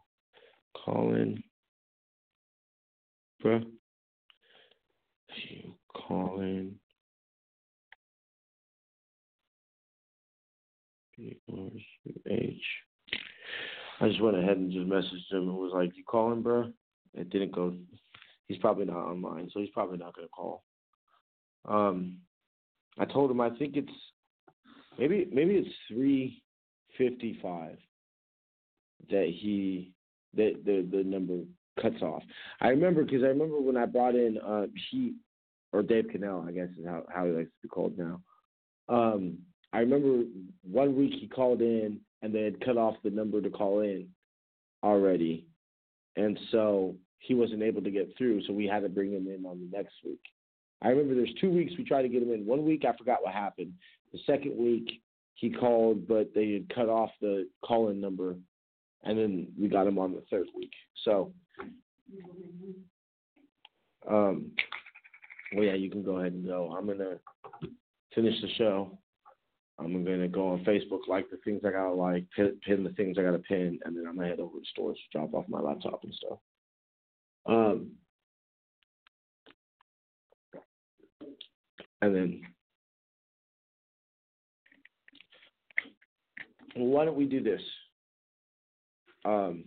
D: call in, bruh. You call in. B R U H. I just went ahead and just messaged him and was like, "You calling, bro?" It didn't go. He's probably not online, so he's probably not gonna call. Um, I told him I think it's maybe maybe it's three fifty five that he that the the number cuts off. I remember because I remember when I brought in uh he or Dave Cannell, I guess is how how he likes to be called now. Um, I remember one week he called in and they had cut off the number to call in already, and so he wasn't able to get through. So we had to bring him in on the next week. I remember there's two weeks we tried to get him in. One week I forgot what happened. The second week he called, but they had cut off the call-in number, and then we got him on the third week. So, um, well, yeah, you can go ahead and go. I'm gonna finish the show. I'm gonna go on Facebook, like the things I gotta like, pin, pin the things I gotta pin, and then I'm gonna head over to stores to drop off my laptop and stuff. Um, and then well, why don't we do this? Um,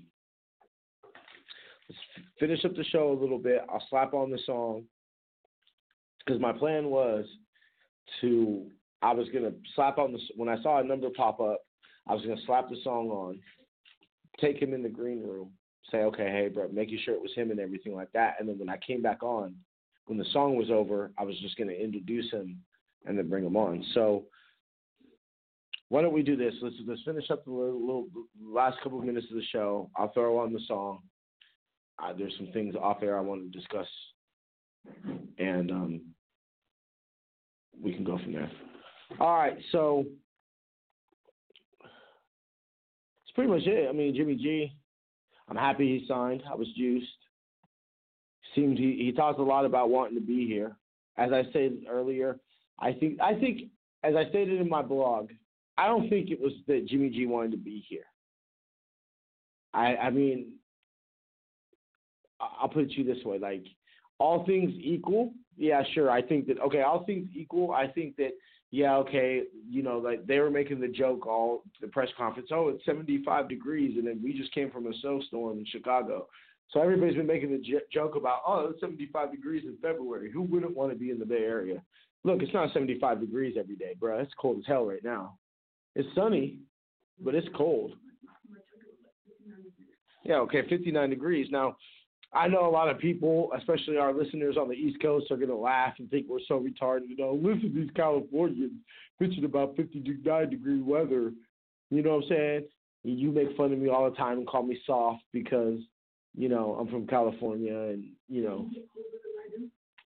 D: let's finish up the show a little bit. I'll slap on the song because my plan was to I was gonna slap on the when I saw a number pop up, I was gonna slap the song on, take him in the green room, say, okay, hey, bro, making sure it was him and everything like that. And then when I came back on, when the song was over, I was just gonna introduce him and then bring him on. So why don't we do this? Let's let's finish up the little, little last couple of minutes of the show. I'll throw on the song. Uh, there's some things off air I want to discuss, and um, we can go from there. All right, so that's pretty much it. I mean, Jimmy G, I'm happy he signed. I was juiced. Seemed he, he talks a lot about wanting to be here. As I said earlier, I think I think as I stated in my blog, I don't think it was that Jimmy G wanted to be here. I I mean, I'll put it to you this way: like all things equal, yeah, sure. I think that okay, all things equal, I think that yeah, okay, you know, like they were making the joke all the press conference. Oh, it's 75 degrees, and then we just came from a snowstorm in Chicago. So everybody's been making the j- joke about oh, it's 75 degrees in February. Who wouldn't want to be in the Bay Area? Look, it's not 75 degrees every day, bro. It's cold as hell right now. It's sunny, but it's cold. Yeah, okay, 59 degrees. Now, I know a lot of people, especially our listeners on the East Coast, are going to laugh and think we're so retarded. You know, listen to these Californians bitching about 59 degree weather. You know what I'm saying? You make fun of me all the time and call me soft because, you know, I'm from California and, you know.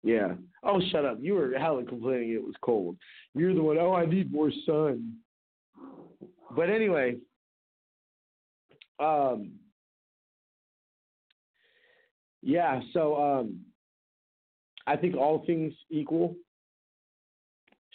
D: Yeah. Oh, shut up. You were hella complaining it was cold. You're the one, oh, I need more sun. But anyway, um, yeah, so um, I think all things equal,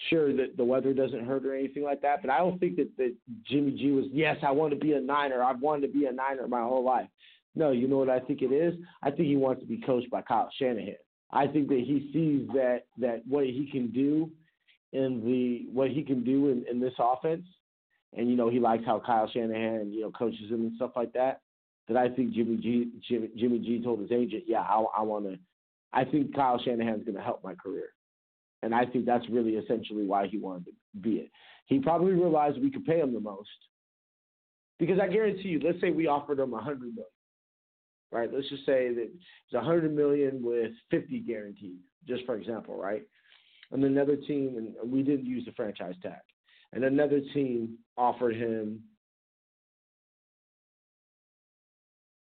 D: sure that the weather doesn't hurt or anything like that, but I don't think that, that Jimmy G was, yes, I want to be a Niner. I've wanted to be a Niner my whole life. No, you know what I think it is? I think he wants to be coached by Kyle Shanahan. I think that he sees that that what he can do in the what he can do in, in this offense, and you know he likes how Kyle Shanahan you know coaches him and stuff like that that I think Jimmy G Jimmy, Jimmy G told his agent, yeah, I, I want to. I think Kyle Shanahan's going to help my career, and I think that's really essentially why he wanted to be it. He probably realized we could pay him the most, because I guarantee you, let's say we offered him a hundred million, right? Let's just say that it's a hundred million with fifty guaranteed, just for example, right? And another team, and we didn't use the franchise tag, and another team offered him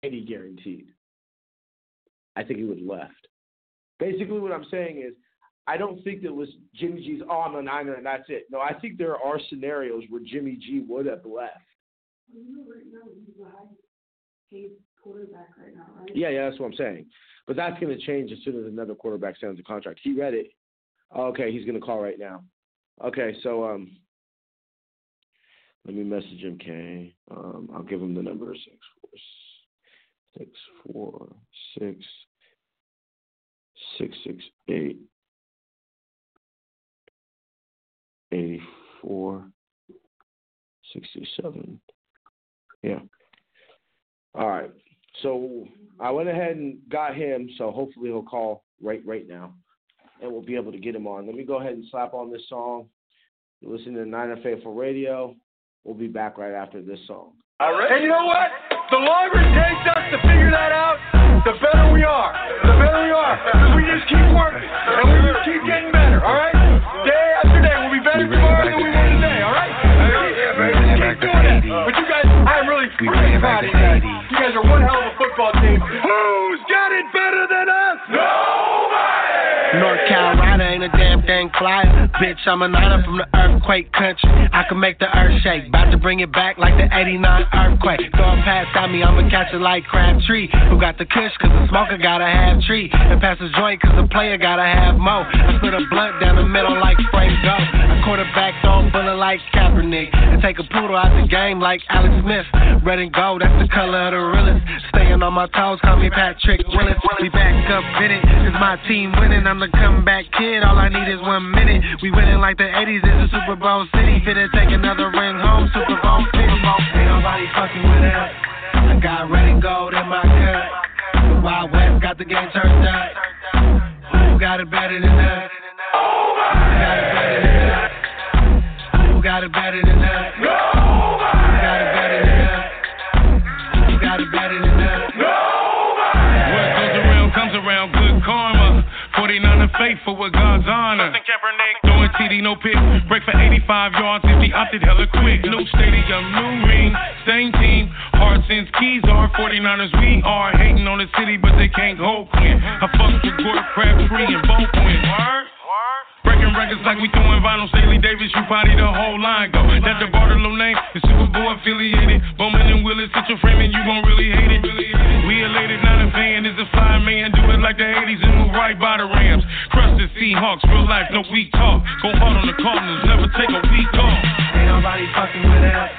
D: 80 guaranteed. I think he would have left. Basically, what I'm saying is, I don't think that was Jimmy G's, oh, I'm a Niner and that's it. No, I think there are scenarios where Jimmy G would have left.
B: You know, right now, he's a high paid quarterback right now, right?
D: Yeah, yeah, that's what I'm saying. But that's going to change as soon as another quarterback signs a contract. He read it. Okay, he's going to call right now. Okay, so um, let me message him, K. Um, I'll give him the number six four six four six six six eight eighty four sixty seven. Yeah. All right. So I went ahead and got him. So hopefully he'll call right right now, and we'll be able to get him on. Let me go ahead and slap on this song. You're listening to Niner Faithful Radio. We'll be back right after this song.
E: All right. And you know what? The longer it takes us to figure that out, the better we are. The better we are. Because we just keep working and we just keep getting better. All right. Day after day, we'll be better tomorrow than we were today. All right. Keep doing that. But you guys, I'm really, really proud of you guys. You guys are one hell of a football team. Who's got it better than us? Nobody.
F: North Carolina ain't a damn thing flyer. Bitch, I'm a niner from the earthquake country. I can make the earth shake. About to bring it back like the 89 earthquake. Throw a pass at me, I'ma catch it like Crabtree. Who got the kush, cause the smoker gotta have tree. And pass the joint, cause the player gotta have mo. I split a blunt down the middle like Frank Go. I quarterback throw bullet like Kaepernick. And take a poodle out the game like Alex Smith. Red and gold, that's the color of the realest. Staying on my toes, call me Patrick Willis. We back up in it, cause my team winning. I'm the comeback kid, all I need is one minute. We winning like the 80s, it's a Super Bowl city. Fit Finna take another ring home, Super Bowl city. Ain't nobody fucking with us. I got red and gold in my cup. The Wild West got the game turned up. Who got it better than us?
G: And what God's honor. Throwing TD, no pick. Break for 85 yards if he opted hella quick. New stadium, new ring, same team. Hard since keys are 49ers, we are. Hating on the city, but they can't hold Quinn. I fucked with Gort Crabtree and both win. Word? Breaking records like we throwing vinyl. Staley Davis, you probably the whole line go. That's the Bartolo name, the Super Bowl affiliated. Bowman and Willis, hit your frame and you gon' really hate it. We elated, not a fan. Is a fly man, do it like the 80s and move right by the Rams. Crush the Seahawks, real life, no weak talk. Go hard on the Cardinals, never take a week off.
F: Ain't nobody fucking with us.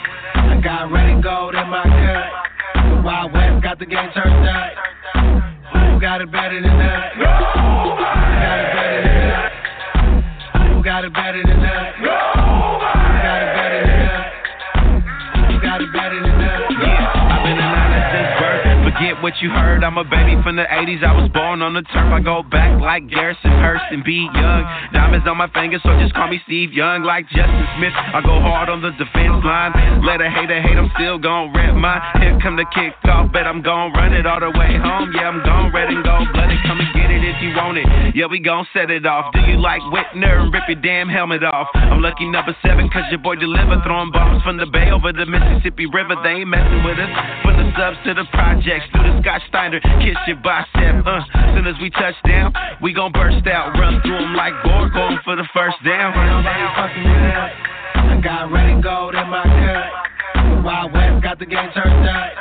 F: I got red and gold in my cup. The Wild West got the game turned up.
H: What you heard. I'm a baby from the 80s. I was born on the turf. I go back like Garrison Hearst and be young. Diamonds on my fingers, so just call me Steve Young. Like Justin Smith, I go hard on the defense line. Let a hater hate, I'm still gon' rip mine. Here come the kickoff, bet I'm gon' run it all the way home. Yeah, I'm gon' red and gold blooded. Come and get it if you want it. Yeah, we gon' set it off. Do you like Whitner and rip your damn helmet off? I'm lucky number seven, cause your boy deliver. Throwing bombs from the bay over the Mississippi River. They ain't messing with us. From the subs to the projects, through the Scott Steiner, kiss your bicep. Uh, soon as we touch down, we gon' burst out. Run through 'em like Borg, going for the first down.
F: I got red and gold in my cup. Wild West got the game turned up.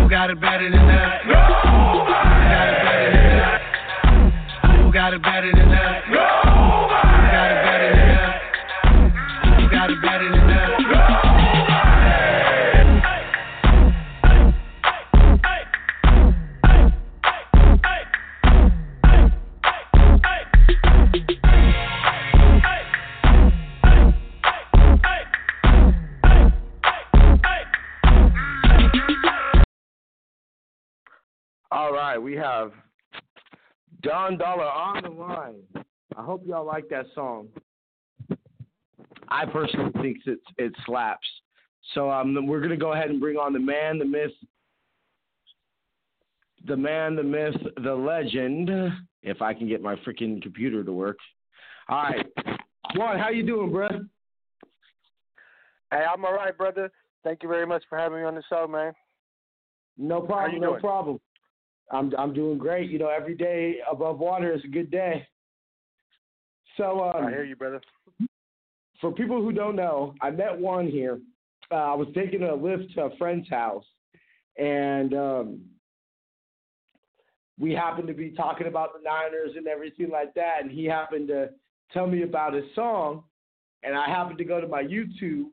F: Who got it better than us? Who got it better than us? Who got it better
D: All right, we have Jon Dolla on the line. I hope y'all like that song. I personally think it it slaps. So um, we're gonna go ahead and bring on the man, the myth, the man, the myth, the legend. If I can get my freaking computer to work. All right, Juan, how you doing, bro?
I: Hey, I'm all right, brother. Thank you very much for having me on the show, man.
D: No problem, no problem. I'm I'm doing great. You know, every day above water is a good day. So um,
I: I hear you, brother.
D: for people who don't know, I met Juan here. Uh, I was taking a lift to a friend's house, and um, we happened to be talking about the Niners and everything like that. And he happened to tell me about his song, and I happened to go to my YouTube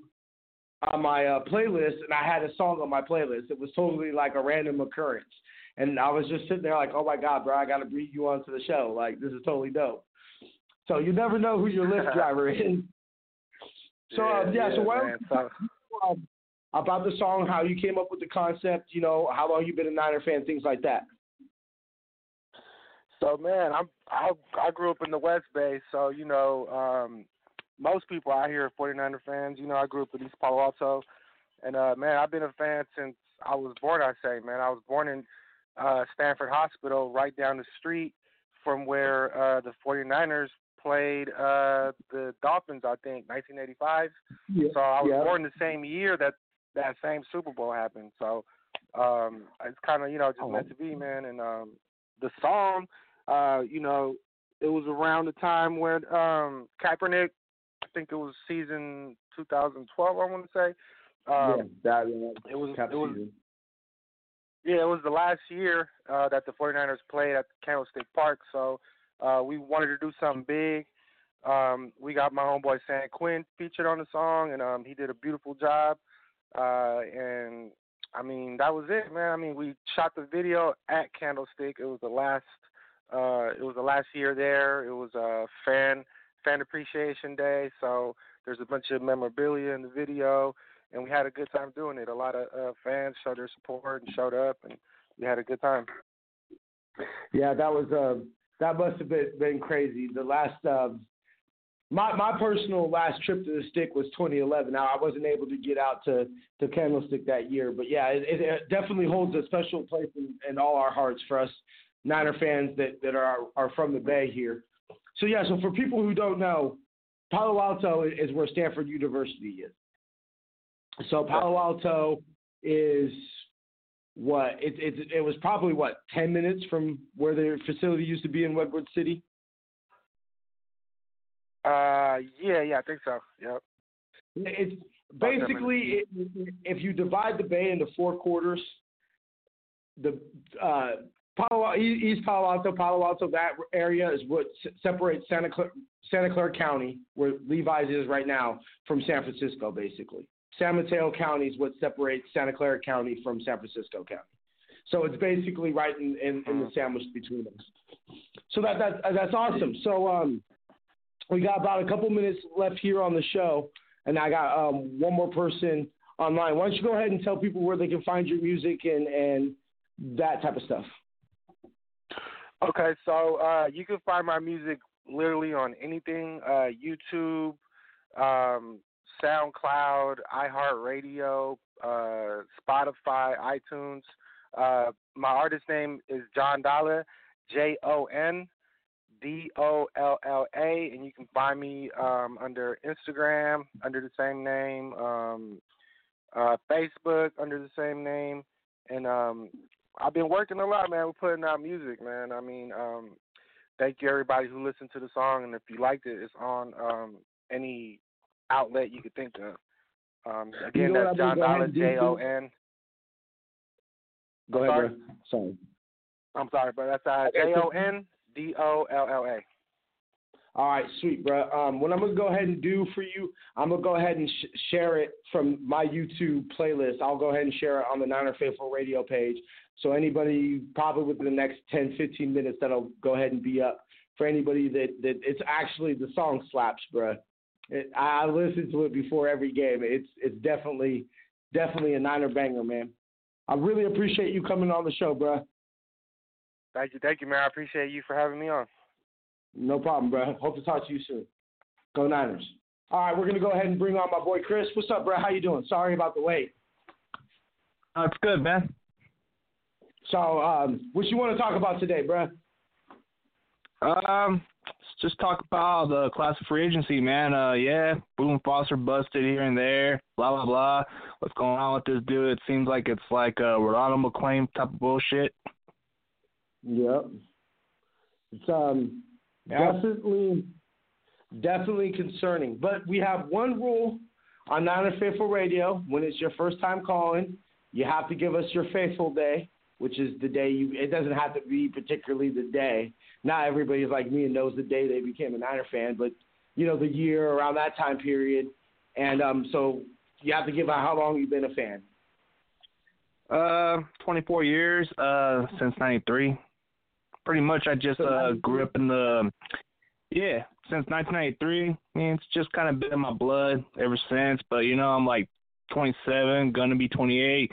D: on my uh, playlist, and I had a song on my playlist. It was totally like a random occurrence, and I was just sitting there like, "Oh my God, bro, I got to bring you onto the show. Like, this is totally dope." So you never know who your Lyft driver is. So um, yeah, so why
I: man.
D: don't
I: So,
D: um, about the song, how you came up with the concept, you know, how long you've been a Niner fan, things like that.
I: So man, I'm I I grew up in the West Bay, so you know, um most people out here are 49er fans. You know, I grew up in East Palo Alto, and uh man, I've been a fan since I was born. I say, man, I was born in uh Stanford Hospital, right down the street from where uh the 49ers played uh the Dolphins. I think 1985.
D: Yeah.
I: So I was
D: yeah.
I: born the same year that that same Super Bowl happened. So um it's kind of you know just
D: Oh.
I: meant to be, man. And um the song, uh, you know, it was around the time when um Kaepernick, I think it was season 2012, I want to say. Um,
D: yeah, that, uh,
I: it was it was
D: season.
I: Yeah, it was the last year uh, that the 49ers played at Candlestick Park, so uh, we wanted to do something big. Um, we got my homeboy San Quinn featured on the song, and um, he did a beautiful job. Uh, and I mean, that was it, man. I mean, we shot the video at Candlestick. It was the last, uh, it was the last year there. It was a fan fan appreciation day, so there's a bunch of memorabilia in the video and we had a good time doing it. A lot of uh, fans showed their support and showed up, and we had a good time.
D: Yeah, that was uh, that must have been been crazy. The last uh, my my personal last trip to the stick was 2011. Now I wasn't able to get out to to Candlestick that year, but yeah, it, it, it definitely holds a special place in, in all our hearts for us Niner fans that that are are from the Bay here. So yeah, so for people who don't know, Palo Alto is where Stanford University is. So Palo Alto is what it it it was probably what ten minutes from where their facility used to be in Redwood City.
I: Uh, yeah, yeah, I think so. Yep.
D: It's basically it, if you divide the bay into four quarters, the uh, Palo East Palo Alto, Palo Alto, that area is what separates Santa Clara, Santa Clara County, where Levi's is right now, from San Francisco, basically. San Mateo County is what separates Santa Clara County from San Francisco County. So it's basically right in, in, in the sandwich between them. So that, that that's awesome. So um, we got about a couple minutes left here on the show, and I got um, one more person online. Why don't you go ahead and tell people where they can find your music and and that type of stuff?
I: Okay, so uh, you can find my music literally on anything: uh, YouTube, um, SoundCloud, iHeartRadio, uh, Spotify, iTunes. Uh, my artist name is Jon Dolla, J O N D O L L A, and you can find me um, under Instagram under the same name, um, uh, Facebook under the same name, and um, I've been working a lot, man. We're putting out music, man. I mean, um, thank you everybody who listened to the song, and if you liked it, it's on um, outlet you could think of. Um,
D: You
I: again,
D: know
I: that's
D: I'm
I: John
D: go ahead
I: Dollar,
D: and do,
I: J O
D: too?
I: N.
D: Go ahead, bro. Sorry.
I: I'm sorry, but that's uh,
D: Okay,
I: J
D: so-
I: O N D O L L A.
D: All right, sweet, bro. Um, what I'm gonna go ahead and do for you, I'm gonna go ahead and sh- share it from my YouTube playlist. I'll go ahead and share it on the Niner Faithful Radio page. So anybody, probably within the next 10, 15 minutes, that'll go ahead and be up for anybody that that it's actually the song slaps, bro. It, I I listen to it before every game. It's it's definitely definitely a Niner banger, man. I really appreciate you coming on the show, bro.
I: Thank you, thank you, man. I appreciate you for having me on.
D: No problem, bro. Hope to talk to you soon. Go Niners. All right, we're gonna go ahead and bring on my boy Chris. What's up, bro? How you doing? Sorry about the wait.
J: Uh, it's good, man.
D: So, um, what you want to talk about today, bro?
J: Um, let's just talk about the class of free agency, man. Uh, yeah, Reuben Foster busted here and there, blah blah blah. What's going on with this dude? It seems like it's like a Rolando McClain type of bullshit.
D: Yep. It's um
J: Yeah.
D: definitely definitely concerning. But we have one rule on Niner Faithful Radio. When it's your first time calling, you have to give us your faithful day, which is the day you it doesn't have to be particularly the day. Not everybody's like me and knows the day they became a Niner fan, but you know, the year around that time period. And um so you have to give out how long you've been a fan.
J: Uh, 24 years, uh, since '93. Pretty much, I just uh grew up in the, yeah, since 1993. I mean, it's just kind of been in my blood ever since. But you know, I'm like 27, gonna be 28.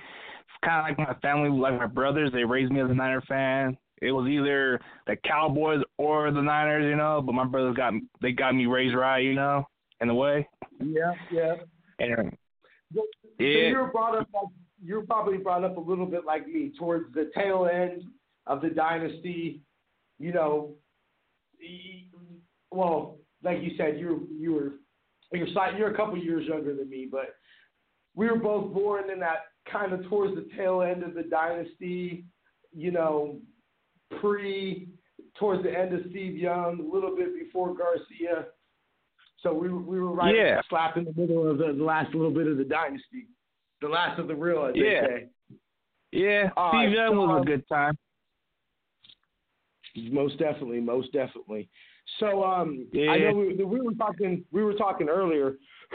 J: Kind of like my family, like my brothers. They raised me as a Niner fan. It was either the Cowboys or the Niners, you know. But my brothers got they got me raised right, you know, in a way.
D: Yeah, yeah.
J: And
D: So
J: Yeah.
D: you're brought up like you're probably brought up a little bit like me towards the tail end of the dynasty. You know, well, like you said, you you were you're you're a couple years younger than me, but we were both born in that kind of towards the tail end of the dynasty. You know, pre towards the end of Steve Young, a little bit before Garcia. So we were- we were right
J: Yeah.
D: slap in the middle of the, the last little bit of the dynasty, the last of the real, as
J: Yeah.
D: they say.
J: yeah,
D: All
J: Steve
D: right,
J: Young
D: so,
J: was
D: um,
J: a good time.
D: Most definitely, most definitely. So um, I
J: Yeah.
D: know we, we were talking we were talking earlier.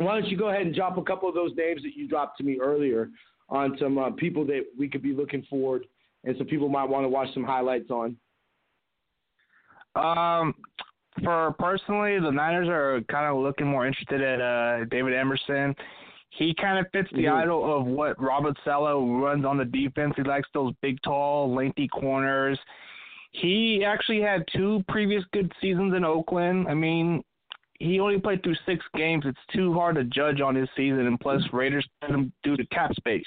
D: Why don't you go ahead and drop a couple of those names that you dropped to me earlier on some uh, people that we could be looking forward and some people might want to watch some highlights on.
J: Um, for personally, the Niners are kind of looking more interested at uh, David Amerson. He kind of fits the
D: Mhm.
J: idol of what Robert Saleh runs on the defense. He likes those big, tall, lengthy corners. He actually had two previous good seasons in Oakland. I mean, he only played through six games. It's too hard to judge on his season, and plus Raiders cut him due to cap space.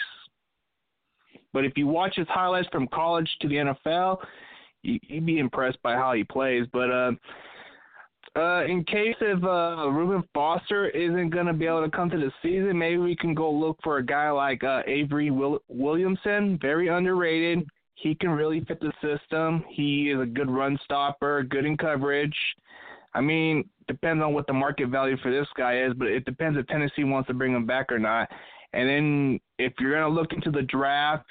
J: But if you watch his highlights from college to the NFL, you, you'd be impressed by how he plays. But uh, uh, in case if uh, Reuben Foster isn't going to be able to come to the season, maybe we can go look for a guy like uh, Avery Will- Williamson, very underrated. He can really fit the system. He is a good run stopper, good in coverage. I mean, depends on what the market value for this guy is, but it depends if Tennessee wants to bring him back or not. And then if you're gonna look into the draft,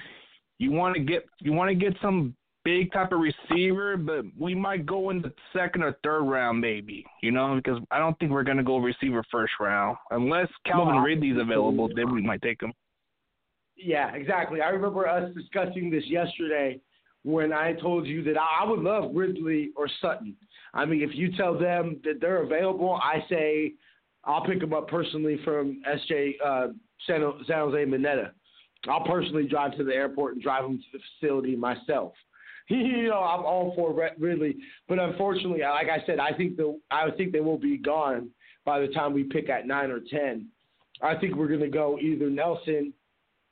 J: you want to get you want to get some big type of receiver, but we might go in the second or third round maybe, you know, because I don't think we're gonna go receiver first round unless Calvin
D: No,
J: Ridley's available. Then we might take him.
D: Yeah, exactly. I remember us discussing this yesterday when I told you that I would love Ridley or Sutton. I mean, if you tell them that they're available, I say I'll pick them up personally from SJ uh, San, San Jose Mineta. I'll personally drive to the airport and drive them to the facility myself. you know, I'm all for Ridley, but unfortunately, like I said, I think the I think they will be gone by the time we pick at nine or ten. I think we're going to go either Nelson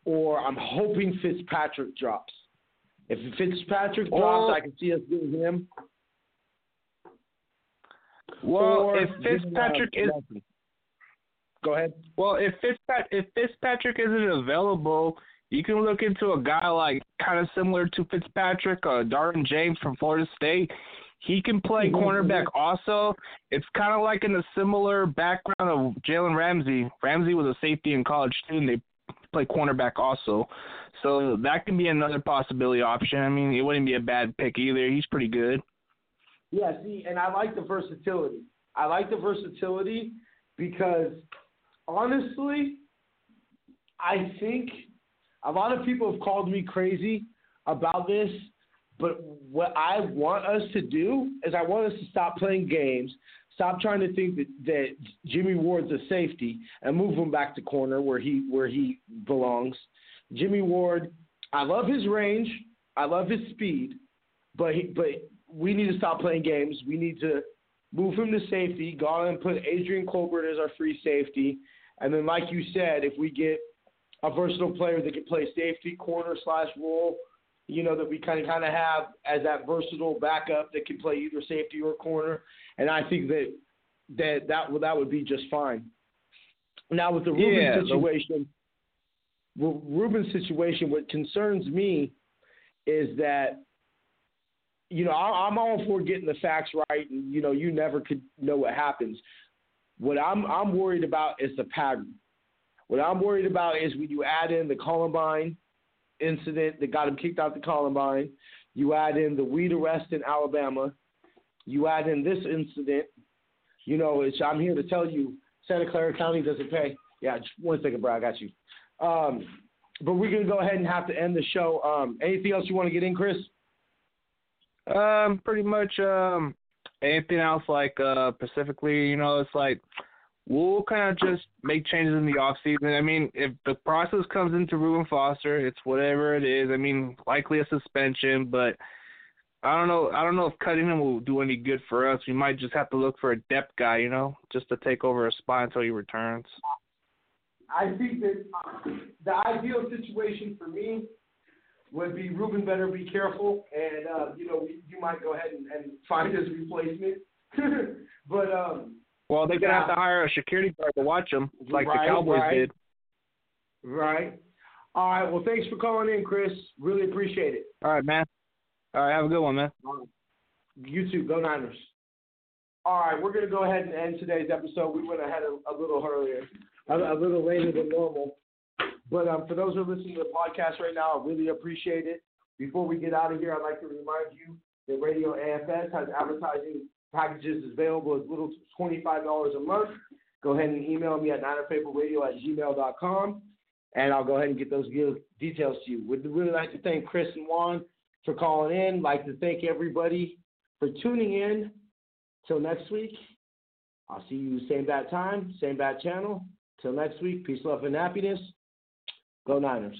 D: or I'm hoping Fitzpatrick drops. If Fitzpatrick drops,
J: Or-
D: I can see us getting him.
J: Well,
D: Or
J: if Fitzpatrick is
D: Go ahead.
J: Well, if Fitzpat if Fitzpatrick isn't available, you can look into a guy like kind of similar to Fitzpatrick, uh, Derwin James from Florida State. He can play
D: Mhm.
J: cornerback also. It's kind of like in a similar background of Jalen Ramsey. Ramsey was a safety in college too, and they play cornerback also. So that can be another possibility option. I mean, it wouldn't be a bad pick either. He's pretty good.
D: Yeah, see, and I like the versatility. I like the versatility because honestly, I think a lot of people have called me crazy about this, but what I want us to do is I want us to stop playing games, stop trying to think that, that Jimmy Ward's a safety and move him back to corner where he where he belongs. Jimmy Ward, I love his range, I love his speed, but he, but we need to stop playing games. We need to move him to safety, go and put Adrian Colbert as our free safety. And then, like you said, if we get a versatile player that can play safety, corner slash role, you know, that we kind of kind of have as that versatile backup that can play either safety or corner. And I think that that that would that would be just fine. Now with the Reuben
J: Yeah,
D: situation, Reuben's situation, what concerns me is that you know, I'm all for getting the facts right, and you know, you never could know what happens. What I'm I'm worried about is the pattern. What I'm worried about is when you add in the Combine incident that got him kicked out the Combine, you add in the weed arrest in Alabama, you add in this incident. You know, I'm here to tell you, Santa Clara County doesn't pay. Yeah, just one second, bro, I got you. Um, but we're gonna go ahead and have to end the show. Um, anything else you want to get in, Chris?
J: Um, pretty much um anything else like uh specifically, you know, it's like we'll kind of just make changes in the off season. I mean, if the process comes into Reuben Foster, it's whatever it is. I mean, likely a suspension, but I don't know. I don't know if cutting him will do any good for us. We might just have to look for a depth guy, you know, just to take over a spot until he returns.
D: I think that the ideal situation for me would be Reuben better be careful, and uh, you know you might go ahead and, and find his replacement. but um,
J: well, they're gonna
D: yeah.
J: have to hire a security guard to watch him, like
D: Right,
J: the Cowboys
D: right.
J: did.
D: right. All right. Well, thanks for calling in, Chris. Really appreciate it.
J: All right, man. All right, have a good one, man.
D: You too. Go Niners. All right, we're going to go ahead and end today's episode. We went ahead a, a little earlier, a, a little later than normal. But um, for those who are listening to the podcast right now, I really appreciate it. Before we get out of here, I'd like to remind you that Radio AFS has advertising packages available as little as $25 a month. Go ahead and email me at ninerpaperradio at gmail.com, and I'll go ahead and get those details to you. Would really like to thank Chris and Juan for calling in. Like to thank everybody for tuning in. Till next week, I'll see you same bad time, same bad channel. Till next week, peace, love, and happiness. Go Niners.